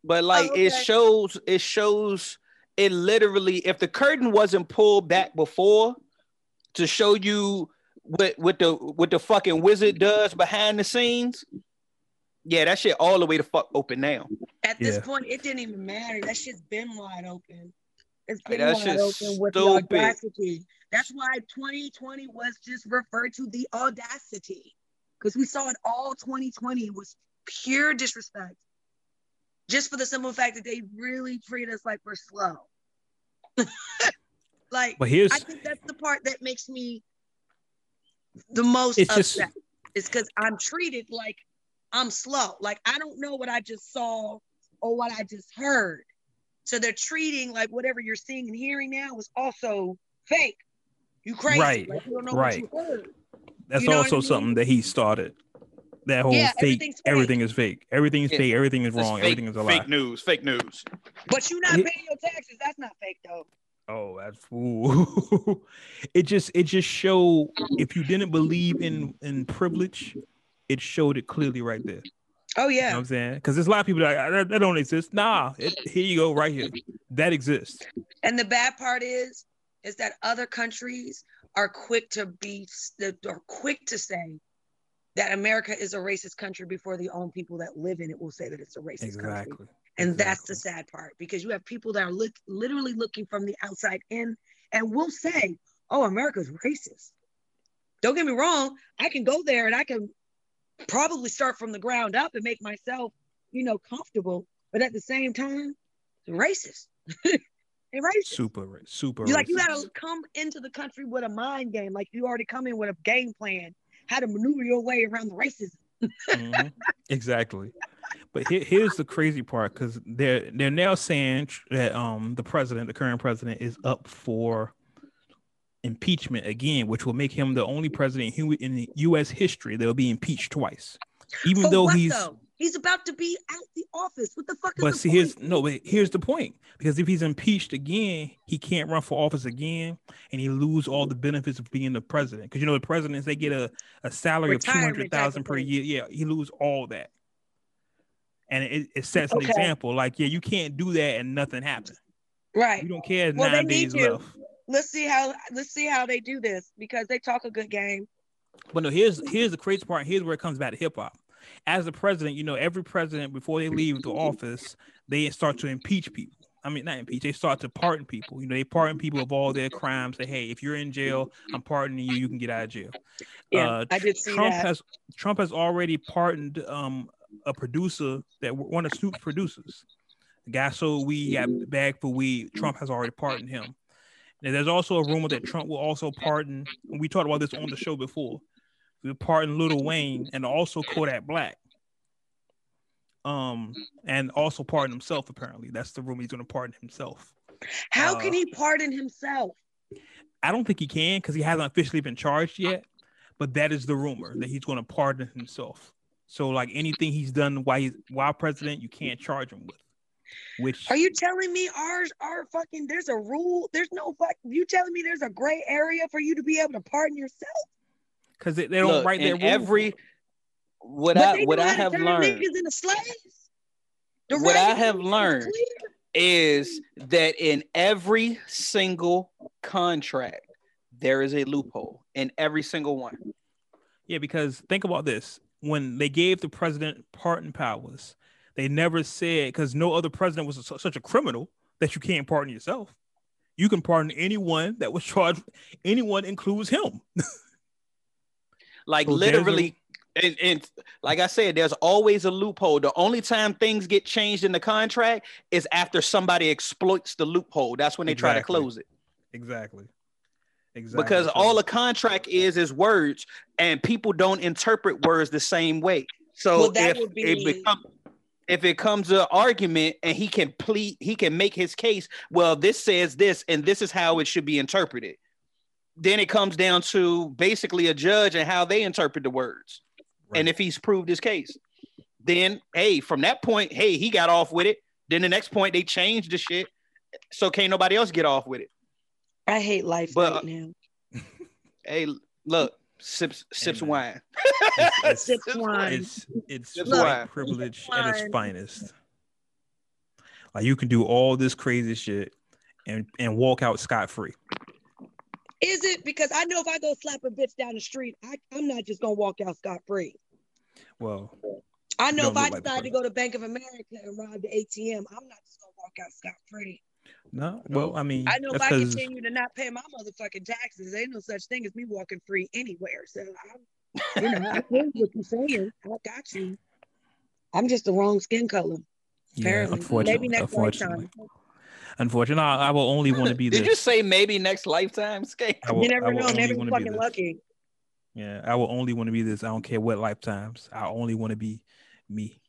But oh, like it okay. shows, it shows it literally. If the curtain wasn't pulled back before to show you what what the what the fucking wizard does behind the scenes, yeah, that shit all the way to fuck open now. At this Yeah. point, it didn't even matter. That shit's been wide open. It's been that wide open with the stupid. audacity. That's why 2020 was just referred to the audacity. Because we saw it all 2020 was pure disrespect. Just for the simple fact that they really treat us like we're slow. like But here's I think that's the part that makes me the most It's just- upset. It's because I'm treated like I'm slow. Like I don't know what I just saw or what I just heard. So they're treating like whatever you're seeing and hearing now was also fake. You crazy. Right, Like you don't know right. what you heard. that's you know what also I mean? something that he started. That whole Yeah, fake, fake. everything is fake. Everything is Yeah. fake. Everything is wrong. fake, everything is a lie. fake news, fake news. But you not Yeah. paying your taxes. That's not fake though. Oh, that's ooh. it just it just showed if you didn't believe in in privilege, it showed it clearly right there. Oh You know yeah. what I'm saying? Because there's a lot of people that, that, that don't exist. Nah, it, here you go, right here. That exists. And the bad part is, is that other countries are quick to be, are quick to say that America is a racist country before the own people that live in it will say that it's a racist country. Exactly. And that's the sad part because you have people that are look, literally looking from the outside in and will say, oh, America's racist. Don't get me wrong. I can go there and I can probably start from the ground up and make myself, you know, comfortable. But at the same time, it's racist. They're racist. Super, super. You like you gotta come into the country with a mind game, like you already come in with a game plan, how to maneuver your way around the racism. Mhm. Exactly. But here, here's the crazy part because they're they're now saying that um the president, the current president, is up for impeachment again, which will make him the only president who in U.S. history that will be impeached twice, even For though he's. though? He's about to be out the office. What the fuck is But see, point? here's no, but here's the point because if he's impeached again, he can't run for office again, and he lose all the benefits of being the president. Because you know the presidents they get a, a salary of two Retirement hundred thousand per year. Yeah, he lose all that, and it, it sets an Okay. example. Like, yeah, you can't do that and nothing happen. right. You don't care. Well, nine need days to. left. Let's see how let's see how they do this because they talk a good game. But no, here's here's the crazy part. Here's where it comes back to hip hop. As the president, you know, every president before they leave the office, they start to impeach people. I mean, not impeach. They start to pardon people. You know, they pardon people of all their crimes. Say, hey, if you're in jail, I'm pardoning you. You can get out of jail. Yeah, Uh, I did see Trump that. has Trump has already pardoned um a producer that one of Snoop's producers. The guy sold weed, got bagged for weed. Trump has already pardoned him. And there's also a rumor that Trump will also pardon. And we talked about this on the show before. We pardon Little Wayne and also Kodak Black. Um, and also pardon himself. Apparently, that's the rumor. He's going to pardon himself. How uh, can he pardon himself? I don't think he can because he hasn't officially been charged yet. But that is the rumor that he's going to pardon himself. So, like anything he's done while he's while president, you can't charge him with. Which Are you telling me ours are fucking? There's a rule. There's no fuck. You telling me there's a gray area for you to be able to pardon yourself? Because they, they don't Look, write their rules. every what But I what I have learned slaves. What I have is learned is that in every single contract there is a loophole in every single one. Yeah, because think about this: when they gave the president pardon powers, they never said because no other president was su- such a criminal that you can't pardon yourself. You can pardon anyone that was charged. Anyone includes him. Like So there's a- literally, and, and like I said, there's always a loophole. The only time things get changed in the contract is after somebody exploits the loophole. That's when they try to close it. Exactly. Exactly. Because all a contract is is words, and people don't interpret words the same way. So Well, that if would be- it become if it comes to argument and he can plead, he can make his case. Well, this says this, and this is how it should be interpreted. Then it comes down to basically a judge and how they interpret the words, and if he's proved his case. Then, hey, from that point, hey, he got off with it. Then the next point, they changed the shit. So can't nobody else get off with it. I hate life But, right now. Hey, look, sips sips man. wine. It's- it's- Sips wine. It's it's That's white why. privilege at its Wine. finest. Like you can do all this crazy shit and and walk out scot free. Is it because I know if I go slap a bitch down the street, I, I'm not just gonna walk out scot free. Well, I know if I look like decide to go to Bank of America and rob the ATM, I'm not just gonna walk out scot free. no. Well, I mean, I know if I continue to not pay my motherfucking taxes, ain't no such thing as me walking free anywhere. So I'm, you know, I hear what you're saying. I got you. I'm just the wrong skin color. yeah, Apparently, unfortunately, maybe next unfortunately, lifetime. Unfortunately, I, I will only want to be Did this. you say maybe next lifetime? Skate. Will, You never know. Maybe I'm fucking lucky. Yeah, I will only want to be this. I don't care what lifetimes. I only want to be me,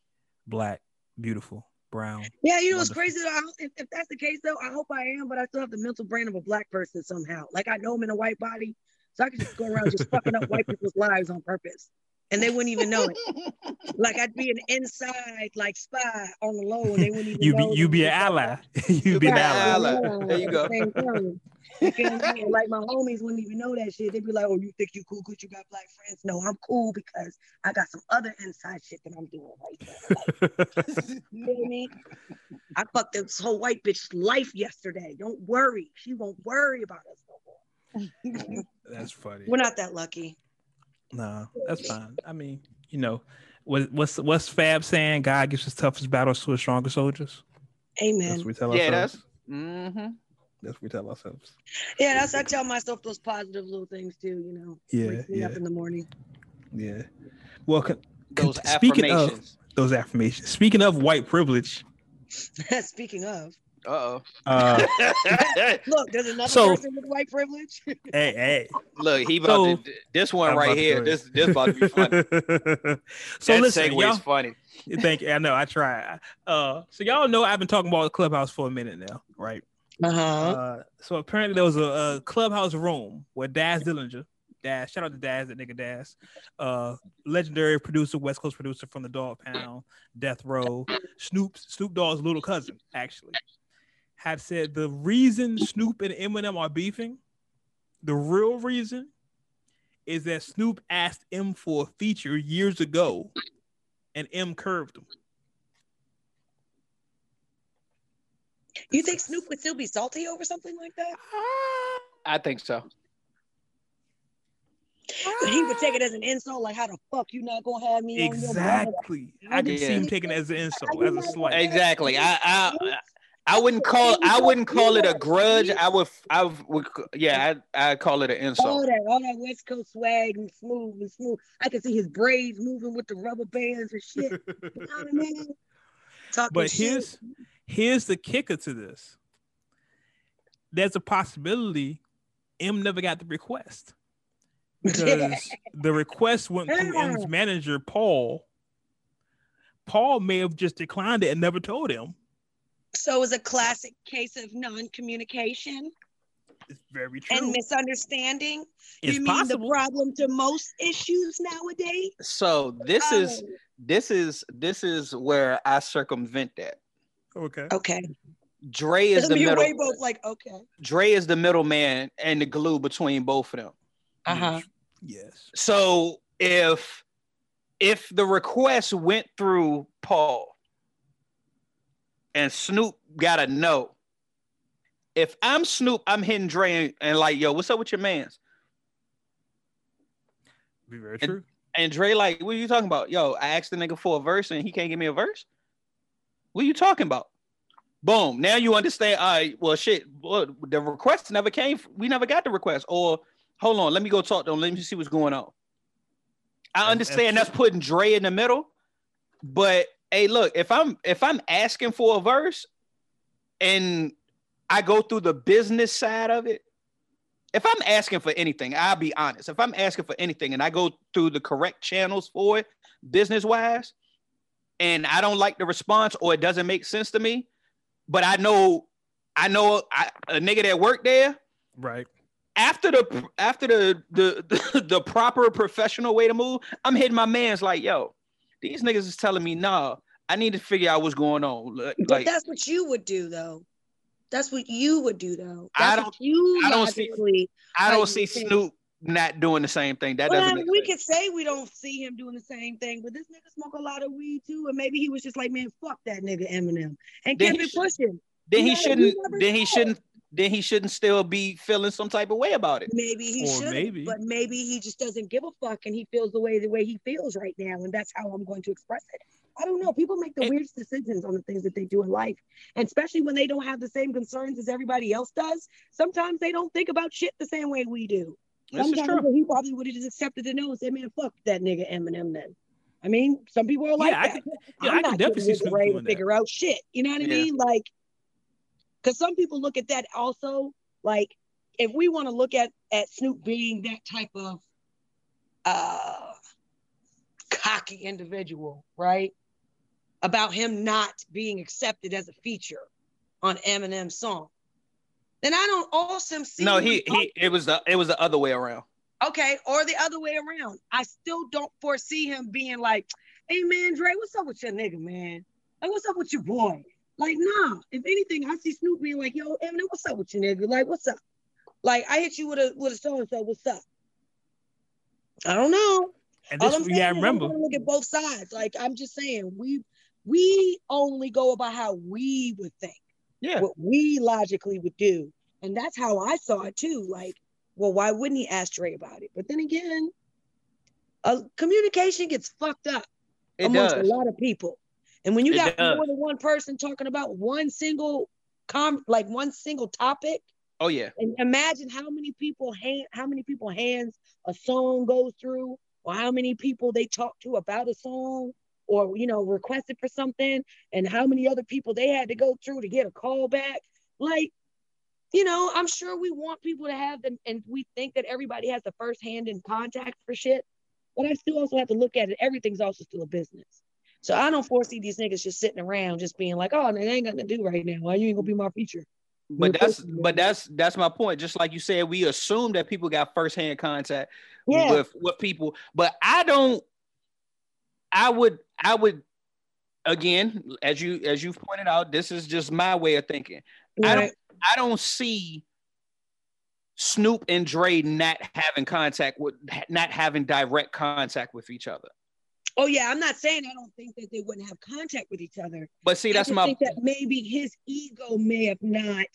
black, beautiful, brown. Yeah, you know what's Wonderful. crazy? Though? I, if, if that's the case, though, I hope I am, but I still have the mental brain of a black person somehow. Like I know I'm in a white body, so I can just go around just fucking up white people's lives on purpose, and they wouldn't even know it. Like I'd be an inside like spy on the low, and they wouldn't even You know. be you that be an ally. you be an ally. ally. There you go. at the same time. You feel me? And, Like my homies wouldn't even know that shit. They'd be like, "Oh, you think you cool because you got black friends?" No, I'm cool because I got some other inside shit that I'm doing right now. Like, you feel me? I fucked this whole white bitch life yesterday. Don't worry, she won't worry about us no more. That's funny. We're not that lucky. Nah, that's fine. I mean, you know, what, what's what's Fab saying? God gives his toughest battles to his strongest soldiers. That's Amen. what we tell Yeah, ourselves. that's. Mm-hmm. That's what we tell ourselves. Yeah, that's I tell myself those positive little things too. You know, Yeah, wakes me up yeah. in the morning. Yeah. Well, con- Those con- speaking of those affirmations, speaking of white privilege, Speaking of, Uh uh, oh. look, there's another So- person with white privilege. hey, hey. Look, he about So- to. This one I'm right here. go This this about to be funny. so that listen, segue y'all. is funny. Thank you. I know. I try. Uh, so y'all know I've been talking about the clubhouse for a minute now, right? Uh-huh. Uh, so apparently there was a, a clubhouse room where Daz Dillinger, Daz, shout out to Daz, that nigga Daz, uh, legendary producer, West Coast producer from the Dogg Pound, Death Row, Snoop, Snoop Dogg's little cousin, actually, had said the reason Snoop and Eminem are beefing, the real reason, is that Snoop asked M for a feature years ago, and M curved him. You think Snoop would still be salty over something like that? I think so. He would take it as an insult, like, "How the fuck you not gonna have me?" on your? Exactly. I can see him taking it as an insult, as a slight. Exactly. I I I wouldn't call I wouldn't call it a grudge. I would I would yeah I I call it an insult. All insult. that, all that West Coast swag and smooth and smooth. I can see his braids moving with the rubber bands and shit. You know what I mean? Talking But shit. here's here's the kicker to this. There's a possibility M never got the request because the request went through M's manager Paul. Paul may have just declined it and never told him. So it's a classic case of non-communication It's very true. and misunderstanding. it's you mean possible. the problem to most issues nowadays? So this is Oh, this is this is where I circumvent that. okay. okay. Dre is It'll the be middle. way both like okay. Dre is the middleman and the glue between both of them. Uh-huh. Yes. So if if the request went through Paul and Snoop got a no, if I'm Snoop, I'm hitting Dre and, and like, yo, what's up with your man's? Be very And- true. And Dre like, what are you talking about? Yo, I asked the nigga for a verse and he can't give me a verse. What are you talking about? Boom. Now you understand. All right. Well, shit. Well, the request never came. We never got the request. Or hold on. Let me go talk to him. Let me see what's going on. I understand that's that's putting Dre in the middle, but hey, look. If I'm if I'm asking for a verse, and I go through the business side of it, if I'm asking for anything, I'll be honest. If I'm asking for anything and I go through the correct channels for it, business wise, and I don't like the response or it doesn't make sense to me, but I know, I know I, a nigga that worked there. Right. After the after the, the the the proper professional way to move, I'm hitting my man's like, yo, These niggas is telling me, nah, I need to figure out what's going on. Like, But that's what you would do, though. That's what you would do, though. I That's what you I don't see- I don't see think. Snoop not doing the same thing. That Well, doesn't make we sense. could say we don't see him doing the same thing, but this nigga smoke a lot of weed too, and maybe he was just like, man, fuck that nigga Eminem, and Then kept he it pushing. then he Yeah, shouldn't. Then he shouldn't. Then he shouldn't still be feeling some type of way about it. Maybe he should, maybe. but maybe he just doesn't give a fuck, and he feels the way the way he feels right now, and that's how I'm going to express it. I don't know. People make the And- weirdest decisions on the things that they do in life, and especially when they don't have the same concerns as everybody else does. Sometimes they don't think about shit the same way we do. This is Sometimes true. he probably would have just accepted the no and said, "Man, fuck that nigga Eminem." Then, I mean, some people are like Yeah, I that. could- Yeah, I'm I can not definitely see getting with Snoop Ray to figure out shit. You know what I mean? Like, because some people look at that also. Like, if we want to look at at Snoop being that type of uh cocky individual, right? About him not being accepted as a feature on Eminem's song, then I don't also see. No, he he. It was the it was the other way around. Okay, or the other way around. I still don't foresee him being like, hey man, Dre, what's up with your nigga, man? Like, what's up with your boy? Like, nah. If anything, I see Snoop being like, yo, Eminem, what's up with you, nigga? Like, what's up? Like, I hit you with a with a so and so, what's up? I don't know. And All I'm saying yeah, I is remember. gonna look at both sides. Like, I'm just saying, we we only go about how we would think Yeah. what we logically would do. And that's how I saw it too. Like, well, why wouldn't he ask Dre about it? But then again, uh, communication gets fucked up It amongst does. a lot of people. And when you got more than one person talking about one single com like one single topic, Oh yeah. and imagine how many people hand how many people hands a song goes through, or how many people they talk to about a song, or you know, requested for something, and how many other people they had to go through to get a call back. Like, you know, I'm sure we want people to have them, and we think that everybody has the first hand in contact for shit. But I still also have to look at it. Everything's also still a business. So I don't foresee these niggas just sitting around just being like, oh, they ain't got nothing to do right now. Why you ain't gonna be my feature? But You're that's but that's that's my point. Just like you said, we assume that people got firsthand contact Yeah. with with people, but I don't. I would I would again, as you as you've pointed out, this is just my way of thinking. I don't I don't see Snoop and Dre not having contact with not having direct contact with each other. Oh yeah, I'm not saying I don't think that they wouldn't have contact with each other. But see, that's just my think that maybe his ego may have not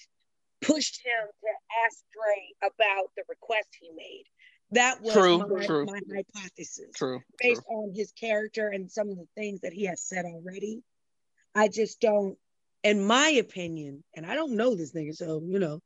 pushed him to ask Dre about the request he made. That was True, my, true. my hypothesis true. true. based on his character and some of the things that he has said already. I just don't, in my opinion, and I don't know this nigga, so you know,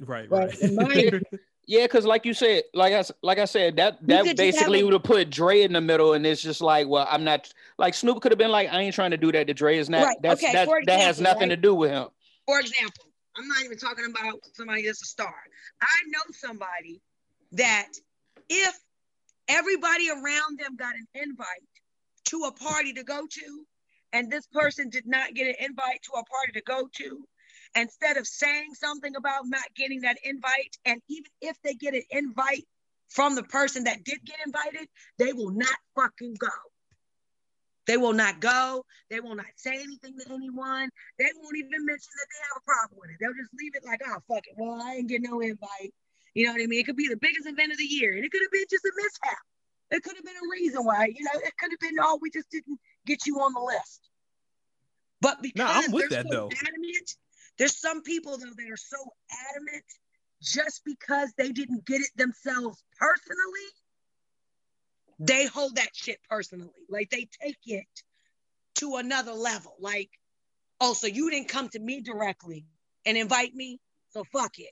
Right, right. in my- Yeah, because like you said, like I like I said, that that basically would have put Dre in the middle, and it's just like, well, I'm not like Snoop could have been like, I ain't trying to do that to Dre. Is not Right, that's okay, that for that has nothing right? to do with him. for example, I'm not even talking about somebody that's a star. I know somebody that if everybody around them got an invite to a party to go to, and this person did not get an invite to a party to go to, instead of saying something about not getting that invite, and even if they get an invite from the person that did get invited, they will not fucking go. They will not go. They will not say anything to anyone. They won't even mention that they have a problem with it. They'll just leave it like, oh, fuck it. Well, I ain't get no invite. You know what I mean? It could be the biggest event of the year, and it could have been just a mishap. It could have been a reason why, you know, it could have been, oh, we just didn't get you on the list. But because No, I'm with that, so though. adamant, there's some people though that are so adamant just because they didn't get it themselves personally, they hold that shit personally. Like they take it to another level. Like, oh, so you didn't come to me directly and invite me, so fuck it.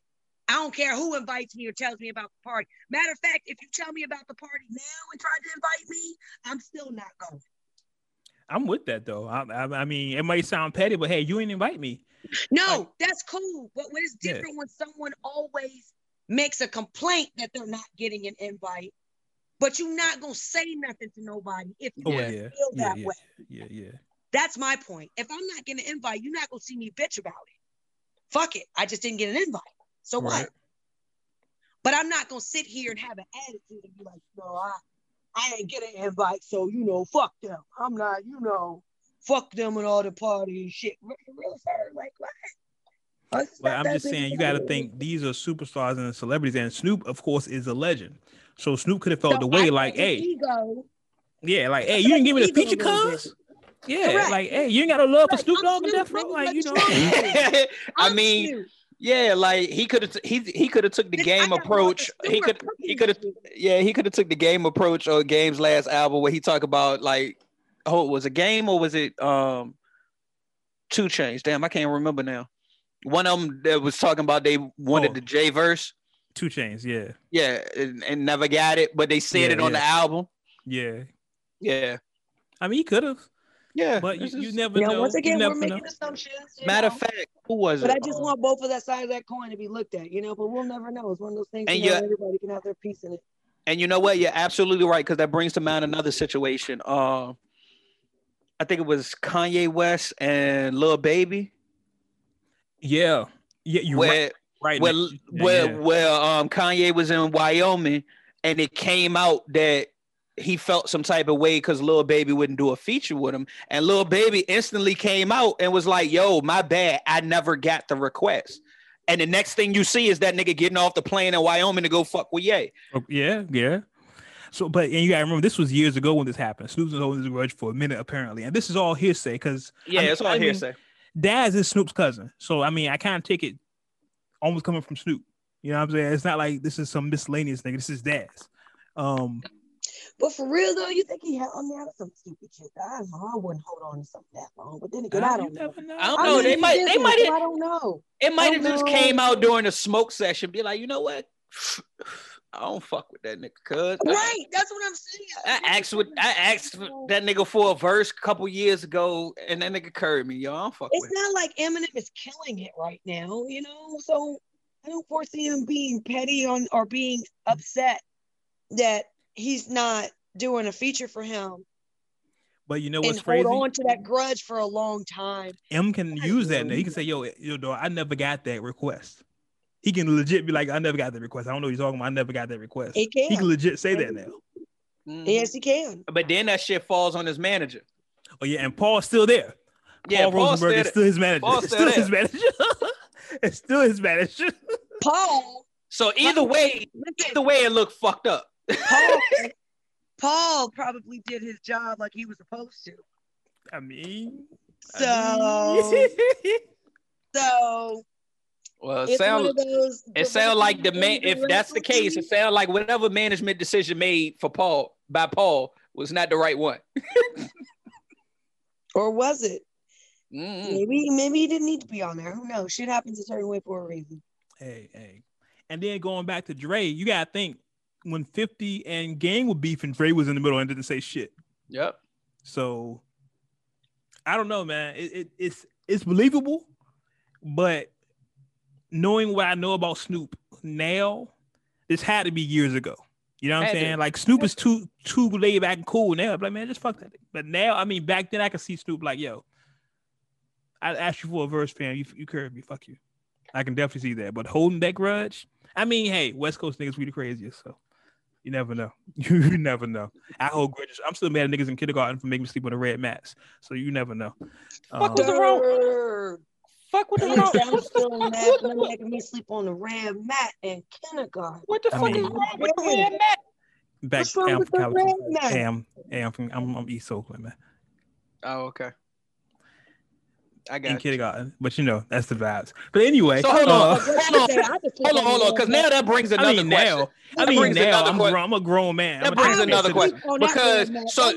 I don't care who invites me or tells me about the party. Matter of fact, if you tell me about the party now and try to invite me, I'm still not going. I'm with that though. I, I, I mean, it might sound petty, but hey, you ain't invite me. No, Like- that's cool. But what is it's Yeah. different when someone always makes a complaint that they're not getting an invite, but you're not gonna say nothing to nobody if you Oh Yeah. yeah, feel yeah, that yeah, way. yeah, yeah. That's my point. If I'm not getting an invite, you're not gonna see me bitch about it. Fuck it. I just didn't get an invite. So Right. what? But I'm not gonna sit here and have an attitude and be like, no, I I ain't get an invite, so you know, fuck them. I'm not, you know, fuck them and all the party and shit. Real, real sir, like what? It's But I'm just saying, you got to think these are superstars and celebrities, and Snoop, of course, is a legend. So Snoop could have felt So the way, think like, hey, ego, yeah, like, hey, you didn't give me the think feature, ego a little cuz. Yeah, Correct. like, hey, you ain't got no love for Snoop Dogg and Snoop, Death Row, like, you you know. know. I mean, Snoop. Yeah, like he could have he he could have took the game approach. He could he could have yeah he could have took the game approach on Game's last album where he talked about like oh it was it Game or was it um 2 Chainz? Damn, I can't remember now. One of them that was talking about they wanted Oh. the J verse. 2 Chainz, yeah, Yeah, and, and never got it, but they said Yeah, it on yeah. the album. yeah. Yeah, I mean, he could have, yeah. but you, this you never You know, know. once again, we're know. making assumptions. matter know. of fact, who was But it? But I just want both of that side of that coin to be looked at, you know. But we'll never know. It's one of those things. And you know, yeah- everybody can have their piece in it. And you know what? You're absolutely right because that brings to mind another situation. Um, I think it was Kanye West and Lil Baby, Yeah, yeah, you're right. where right where Yeah, where yeah. where um Kanye was in Wyoming, and it came out that he felt some type of way because Lil Baby wouldn't do a feature with him, and Lil Baby instantly came out and was like, "Yo, my bad, I never got the request." And the next thing you see is that nigga getting off the plane in Wyoming to go fuck with Ye. Oh, yeah, yeah. So, but and you gotta remember, this was years ago when this happened. Snoop's been holding this grudge for a minute, apparently, and this is all hearsay because Yeah, I mean- it's all I mean, hearsay. Daz is Snoop's cousin. So, I mean, I kind of take it almost coming from Snoop. You know what I'm saying? It's not like this is some miscellaneous nigga. This is Daz. Um, But for real though, you think he had? I mean, that's some stupid shit. I don't know. I wouldn't hold on to something that long. But then again, uh, I you don't know. know. I don't I'm know. They the might- they might- so I don't know. It might have just came out during a smoke session. Be like, you know what? I don't fuck with that nigga. Cause I- Right, that's what I'm saying. I asked with I asked that nigga for a verse a couple years ago, and that nigga curved me. Yo, I don't fuck It's with. not like Eminem is killing it right now, you know. So I don't foresee him being petty on or being upset that he's not doing a feature for him But you know and what's hold crazy? on to that grudge for a long time. M can I use that now. He can say, "Yo, yo, dog, I never got that request." He can legit be like, "I never got that request." I don't know what you're talking about. I never got that request. He He can. can legit say that now. Mhm. Yes, he can. But then that shit falls on his manager. Oh yeah, and Paul's still there. Yeah, Paul Paul Rosenberg said is still his manager. Paul's It's still still his manager. it's still his manager. Paul, So either way, listen, either way, it looked fucked up. Paul, Paul probably did his job like he was supposed to. I mean, So, I mean- so Well, it it's one sound of those. it sound like the man. If that's the case, it sounds like whatever management decision made for Paul by Paul was not the right one. or was it? Mhm. Maybe, maybe he didn't need to be on there. Who knows? Shit happens a certain way for a reason. hey, hey. And then going back to Dre, you gotta think when 50 and Game were beefing, Dre was in the middle and didn't say shit. Yep. So I don't know, man. It, it, it's it's believable, but knowing what I know about Snoop now, this had to be years ago. You know what I'm saying? Like Snoop is too too laid back and cool now. I'm like, man, just fuck that. But now, I mean, back then I could see Snoop like, yo, I asked you for a verse, fam. You you curved me. Fuck you. I can definitely see that. But holding that grudge, I mean, hey, West Coast niggas we the craziest, so you never know. You never know. I hold grudges. I'm still mad at niggas in kindergarten for making me sleep on the red mats. So you never know. Fuck Um, was the wrong- Fuck what the Yes, wrong? I'm still mad for making me sleep on the red mat in kindergarten. What the I fuck mean- is wrong with the red mat? back What's wrong I'm with from the California. red mat? Hey, I'm, hey, I'm from I'm, I'm East Oakland, man. Oh, okay. I got In got you. kindergarten, but you know that's the vibes. But anyway, So hold uh, on, hold on, hold on, hold on, because now that brings another I mean, question. now, I mean, now I'm, que- grown, I'm a grown man. That I'm brings another question. because- so-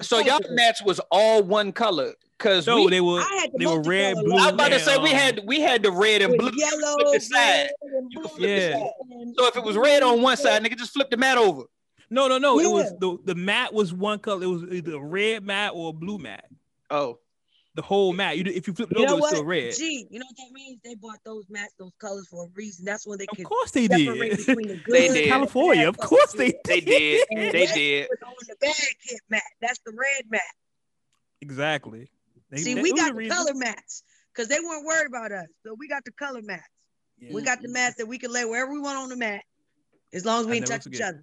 So y'all mats was all one color, cause No, we, they were the they were red, blue. I was about to say we had we had the red and blue. yellow, flip the side. red, and You can blue. flip the side. And- So if it was red on one side, nigga, just flip the mat over. No, no, no. It was the the mat was one color. It was either a red mat or a blue mat. Oh, The whole mat. You if you flip it You over, it's still red. Gee, you know what that means? They bought those mats, those colors for a reason. That's when they Of could course they did. the good They did. California, bad of course they colors. they did, And they red did. on the bag hit mat. That's the red mat. Exactly. They- See, we got the the reason. color mats because they weren't worried about us. So we got the color mats. We got the mats that we can lay wherever we want on the mat, as long as we didn't never touch each other.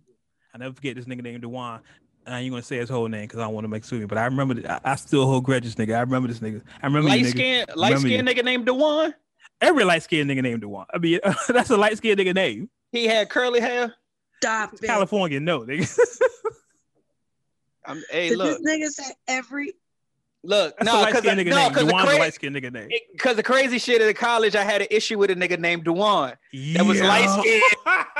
I never forget this nigga named Dewan. I ain't gonna say his whole name because I don't want to make sue me, but I remember. th- I, I still hold grudges, nigga. I remember this nigga. I remember Light skin, light skin nigga named Dewan. Every light skinned nigga named Dewan. I mean, that's a light skinned nigga name. He had curly hair. Stop it. California, no, nigga. I'm, hey, Did look, this nigga say every look. That's No, light because skinned nigga no, name. because the, cra- light skinned nigga name. because the crazy shit at college, I had an issue with a nigga named Dewan that was light-skinned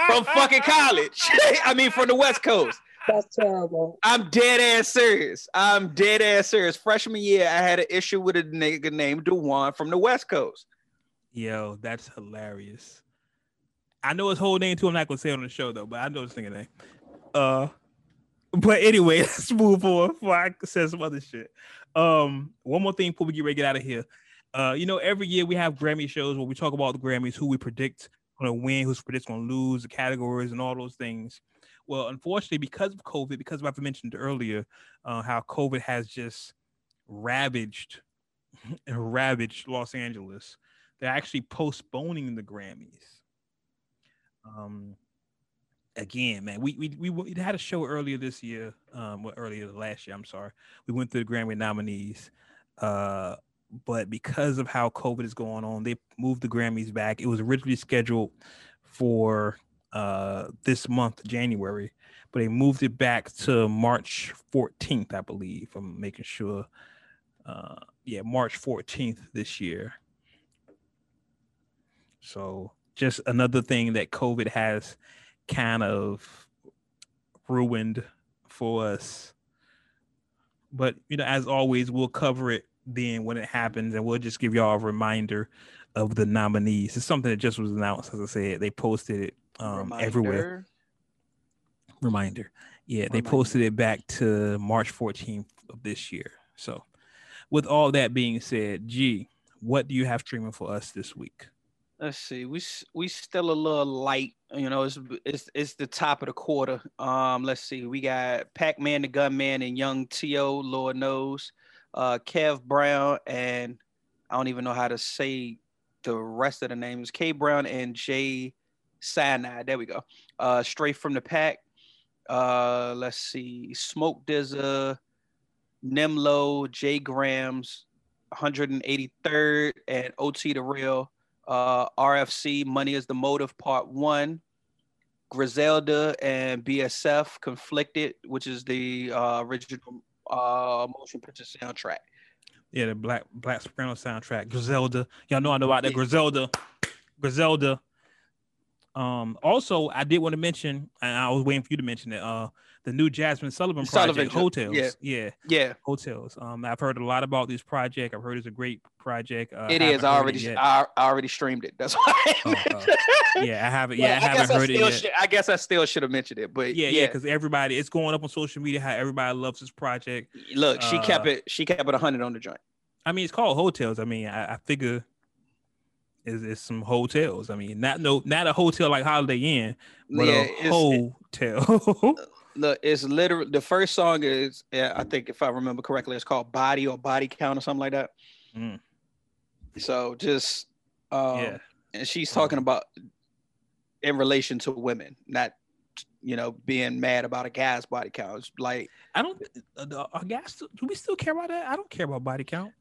from fucking college. I mean, from the West Coast. That's terrible. I'm dead ass serious. I'm dead ass serious. Freshman year, I had an issue with a nigga named Dewan from the West Coast. Yo, that's hilarious. I know his whole name too. I'm not gonna say it on the show though, but I know his nigga name. Uh, but anyway, let's move on before I say some other shit. Um, one more thing before we get ready to get out of here. Uh, you know, every year we have Grammy shows where we talk about the Grammys, who we predict gonna win, who's predict gonna lose, the categories, and all those things. Well, unfortunately, because of COVID, because of what I mentioned earlier, uh, how COVID has just ravaged, ravaged Los Angeles they're actually postponing the Grammys. Um, again, man, we we we, had a show earlier this year, um, well, earlier last year. I'm sorry, we went through the Grammy nominees, uh, but because of how COVID is going on, they moved the Grammys back. It was originally scheduled for uh this month, January, but they moved it back to March 14th, I believe. I'm making sure. Uh, yeah, March 14th this year. So just another thing that COVID has kind of ruined for us. But you know, as always, we'll cover it then when it happens, and we'll just give y'all a reminder of the nominees. It's something that just was announced, as I said. They posted it um, everywhere. Reminder. Reminder. Yeah, they posted it back to March 14th of this year. So, with all that being said, G, what do you have streaming for us this week? Let's see. We we still a little light. You know, it's it's it's the top of the quarter. Um, let's see. We got Pac Man the Gunman and Young T.O. Lord knows. Uh, Kev Brown and I don't even know how to say the rest of the names. K Brown and Jay Cyanide. There we go. Uh, straight from the pack. Uh, let's see. Smoke DZA, Nimlo, J Grams, 183rd, and OT the Real uh, RFC Money is the Motive Part One, Griselda and BSF Conflicted, which is the uh, original uh, motion picture soundtrack. Yeah, the Black Black Soprano soundtrack, Griselda. Y'all know I know about that Griselda. Griselda. Um, also, I did want to mention, and I was waiting for you to mention it. Uh, the new Jazmine Sullivan Sullivan project, jo- Hotels. yeah. yeah, Yeah, Hotels. Um, I've heard a lot about this project. I've heard it's a great project. Uh, it haven't is. I already, yet. I, I already streamed it. That's why. I Oh, uh, yeah, I haven't. Yeah, I haven't guess heard it yet. should- I guess I still should have mentioned it, but yeah, yeah, yeah, because everybody, it's going up on social media how everybody loves this project. Look, she kept uh, it. She kept it hundred on the joint. I mean, it's called hotels. I mean, I, I figure is is some hotels. I mean, not no, not a hotel like Holiday Inn, but Yeah, a hotel. Look, it's literally the first song is. Yeah, I think if I remember correctly, it's called "Body" or "Body Count" or something like that. Mm. So just, um, yeah, and she's talking about in relation to women, not you know being mad about a guy's body count. It's like, I don't. Uh, the- are still- do we still care about that? I don't care about body count.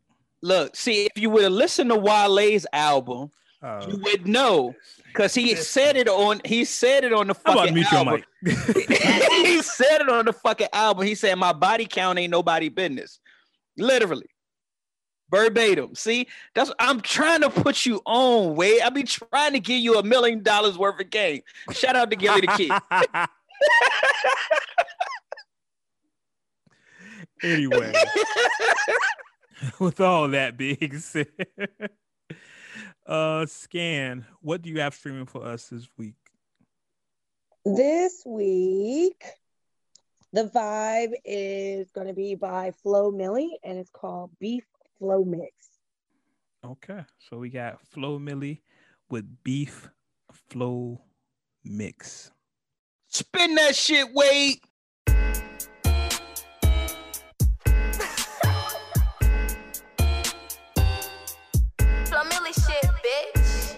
Look, see, if you would have listened to Wale's album, Uh, you would know because he said it on. He said it on the fucking album. he said it on the fucking album. He said, "My body count ain't nobody business." Literally, verbatim. See, that's I'm trying to put you on. Wait, I be trying to give you a million dollars worth of game. Shout out to Gillie the Kid. anyway, with all that being said, uh, scan. What do you have streaming for us this week? This week, the vibe is going to be by Flo Milli and it's called Beef FloMix. Okay, so we got Flo Milli with beef flow mix. Spin that shit, Wade. Flo Milli shit, bitch.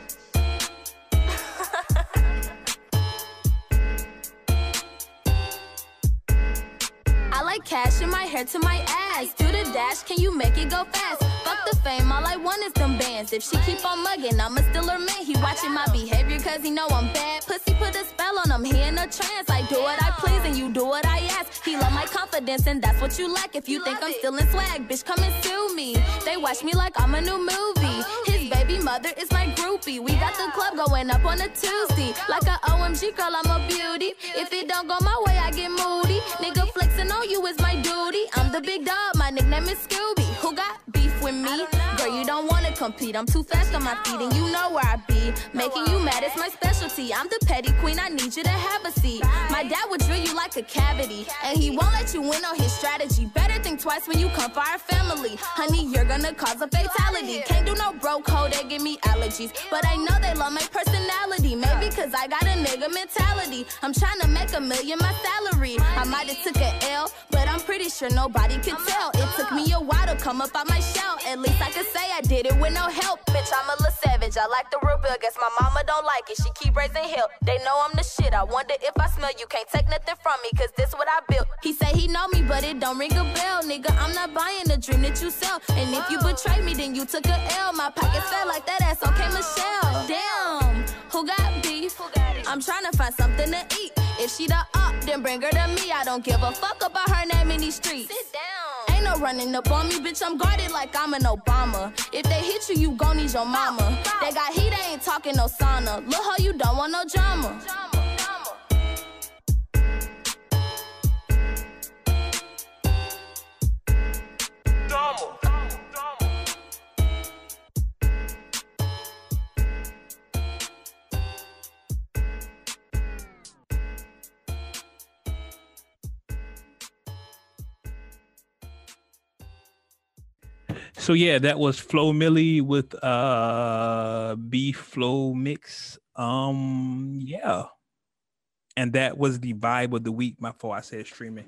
I like cash in my hair to my ass. Do the dash, can you make it go fast? Fuck the fame, all I want is them bands. If she keep on mugging, I'ma still her man. He watching my behavior cause he know I'm bad. Pussy put a spell on him, he in a trance. I do what I please and you do what I ask. He love my confidence and that's what you lack. If you think I'm still in swag, bitch, come and sue me. They watch me like I'm a new movie. His mother is my groupie. We got the club going up on a Tuesday. Like a OMG girl, I'm a beauty. If it don't go my way, I get moody. Nigga flexing on you is my duty. I'm the big dog, my nickname is Scooby. Who got with me? Girl, you don't wanna compete. I'm too fast on my feet, and you know where I be. Making you mad is my specialty. I'm the petty queen, I need you to have a seat. My dad would drill you like a cavity, and he won't let you win on his strategy. Better think twice when you come for our family. Honey, you're gonna cause a fatality. Can't do no bro code, they give me allergies. But I know they love my personality. Maybe cause I got a nigga mentality. I'm trying to make a million my salary. I might have took a L, but I'm pretty sure nobody could tell. It took me a while to come up out my shell. At least I could say I did it with no help. Bitch, I'm a little savage. I like the real bill. Guess my mama don't like it. She keep raising hell. They know I'm the shit. I wonder if I smell you. Can't take nothing from me, cause this what I built. He say he know me, but it don't ring a bell. Nigga, I'm not buying the dream that you sell. And if you betray me, then you took a L. My pocket felt like that ass. Okay, Michelle. Damn, who got beef? I'm trying to find something to eat. If she the up, then bring her to me. I don't give a fuck about her name in these streets. Sit down. Ain't no running up on me, bitch. I'm guarded like I'm an Obama. If they hit you, you gon' need your mama. They got heat, they ain't talking no sauna. Look how you don't want no drama. So yeah, that was Flo Milli with uh Beef FloMix. Um yeah. And that was the vibe of the week. My fault I said streaming.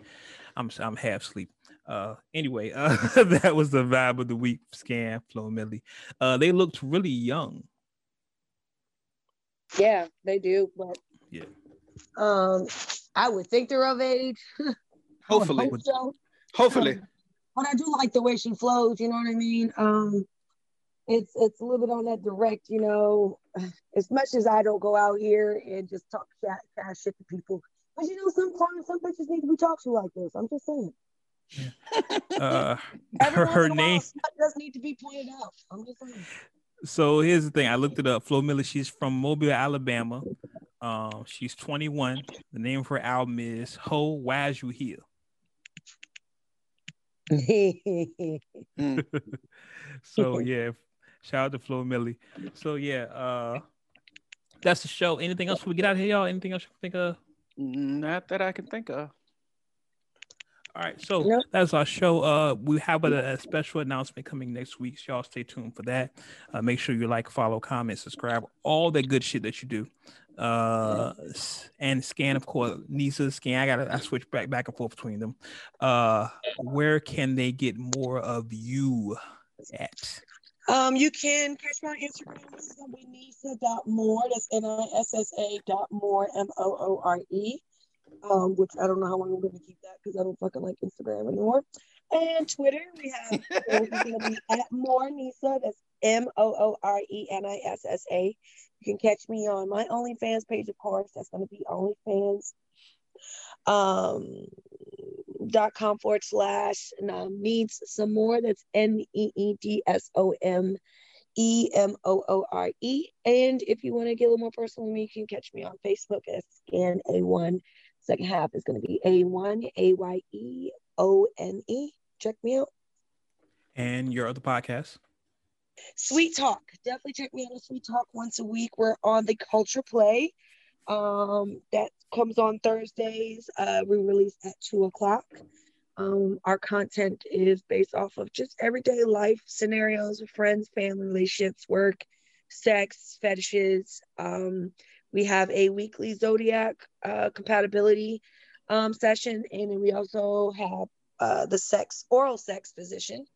I'm I'm half asleep. Uh anyway, uh that was the vibe of the week scan Flo Milli. Uh they looked really young. Yeah, they do, but Yeah. um, I would think they're of age. I would Hopefully, hope so. hopefully. But I do like the way she flows. You know what I mean? Um, it's it's a little bit on that direct. You know, as much as I don't go out here and just talk chat, cash shit to people, but you know, sometimes some bitches need to be talked to like this. I'm just saying. Uh her, her in a while, name does need to be pointed out. I'm just saying. So here's the thing. I looked it up. Flo Miller, she's from Mobile, Alabama. Um, she's 21. The name of her album is Ho, Why's You Here? So yeah, shout out to Flo Milli. So yeah, uh that's the show. Anything else we get out of here, y'all? Anything else you think of? Not that I can think of. All right, so Nope. that's our show. Uh, we have a, a special announcement coming next week. So y'all stay tuned for that. Uh, make sure you like, follow, comment, subscribe, all that good shit that you do. Uh, and scan, of course, Nissa scan. I gotta I switch back back and forth between them. Uh, where can they get more of you at? Um, you can catch my Instagram. This is gonna be Nissa.more. That's N-I-S-S-A dot more M-O-O-R-E. Um, which I don't know how long I'm gonna keep that because I don't fucking like Instagram anymore. And Twitter, we have it's at more Nissa. That's M-O-O-R-E-N-I-S-S-A. You can catch me on my OnlyFans page, of course. That's gonna be OnlyFans. Um dot com forward slash needs some more. That's N E E D S O M E M O O R E. And if you want to get a little more personal with me, you can catch me on Facebook as Scan A1. Second half is going to be A1 A Y E O N E. Check me out. And your other podcast? Sweet Talk. Definitely check me out on Sweet Talk once a week. We're on the Culture Play. Um, that comes on Thursdays. Uh, we release at two o'clock. Um, our content is based off of just everyday life scenarios with friends, family, relationships, work, sex, fetishes. Um, we have a weekly zodiac uh, compatibility um, session, and then we also have uh, the sex oral sex position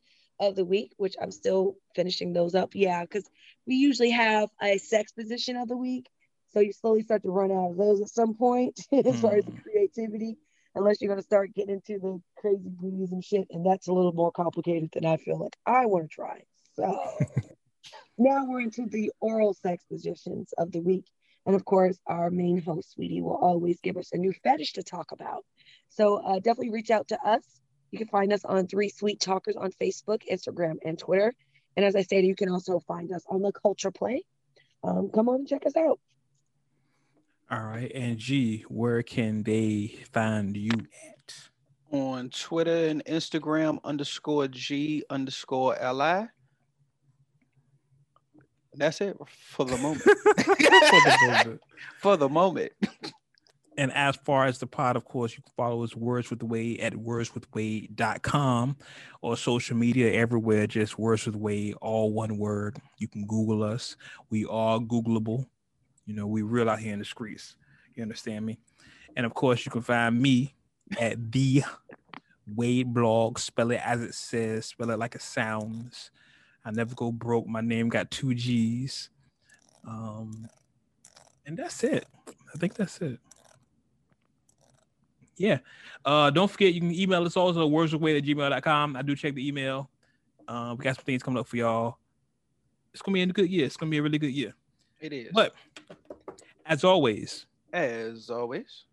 of the week, which I'm still finishing those up. Yeah, because we usually have a sex position of the week. So you slowly start to run out of those at some point as far as the Mhm. creativity, unless you're going to start getting into the crazy booties and shit, and that's a little more complicated than I feel like I want to try. So now we're into the oral sex positions of the week. And of course, our main host, Sweetie, will always give us a new fetish to talk about. So uh, definitely reach out to us. You can find us on Three Sweet Talkers on Facebook, Instagram, and Twitter. And as I stated, you can also find us on the Culture Play. Um, come on and check us out. All right. And G, where can they find you at? On Twitter and Instagram underscore G underscore LI. That's it for the moment. For the moment. for the moment. And as far as the pod, of course, you can follow us Words with Wade at wordswithwade.com or social media everywhere, just Words with Wade, all one word. You can Google us. We are Googleable. You know, we real out here in the streets. You understand me? And of course, you can find me at the Wade blog. Spell it as it says, spell it like it sounds. I never go broke. My name got two G's. Um, and that's it. I think that's it. Yeah. Uh, don't forget you can email us also wordswithwade at gmail.com. I do check the email. Uh, we got some things coming up for y'all. It's gonna be a good year. It's gonna be a really good year. It is. But as always, as always.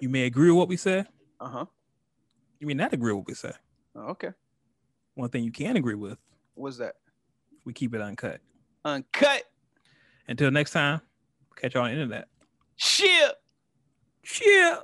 you may agree with what we say. Uh-huh. You may not agree with what we say. Okay. One thing you can agree with, What's that? we keep it uncut. Uncut. Until next time, catch y'all on the internet. Shit. Cheers.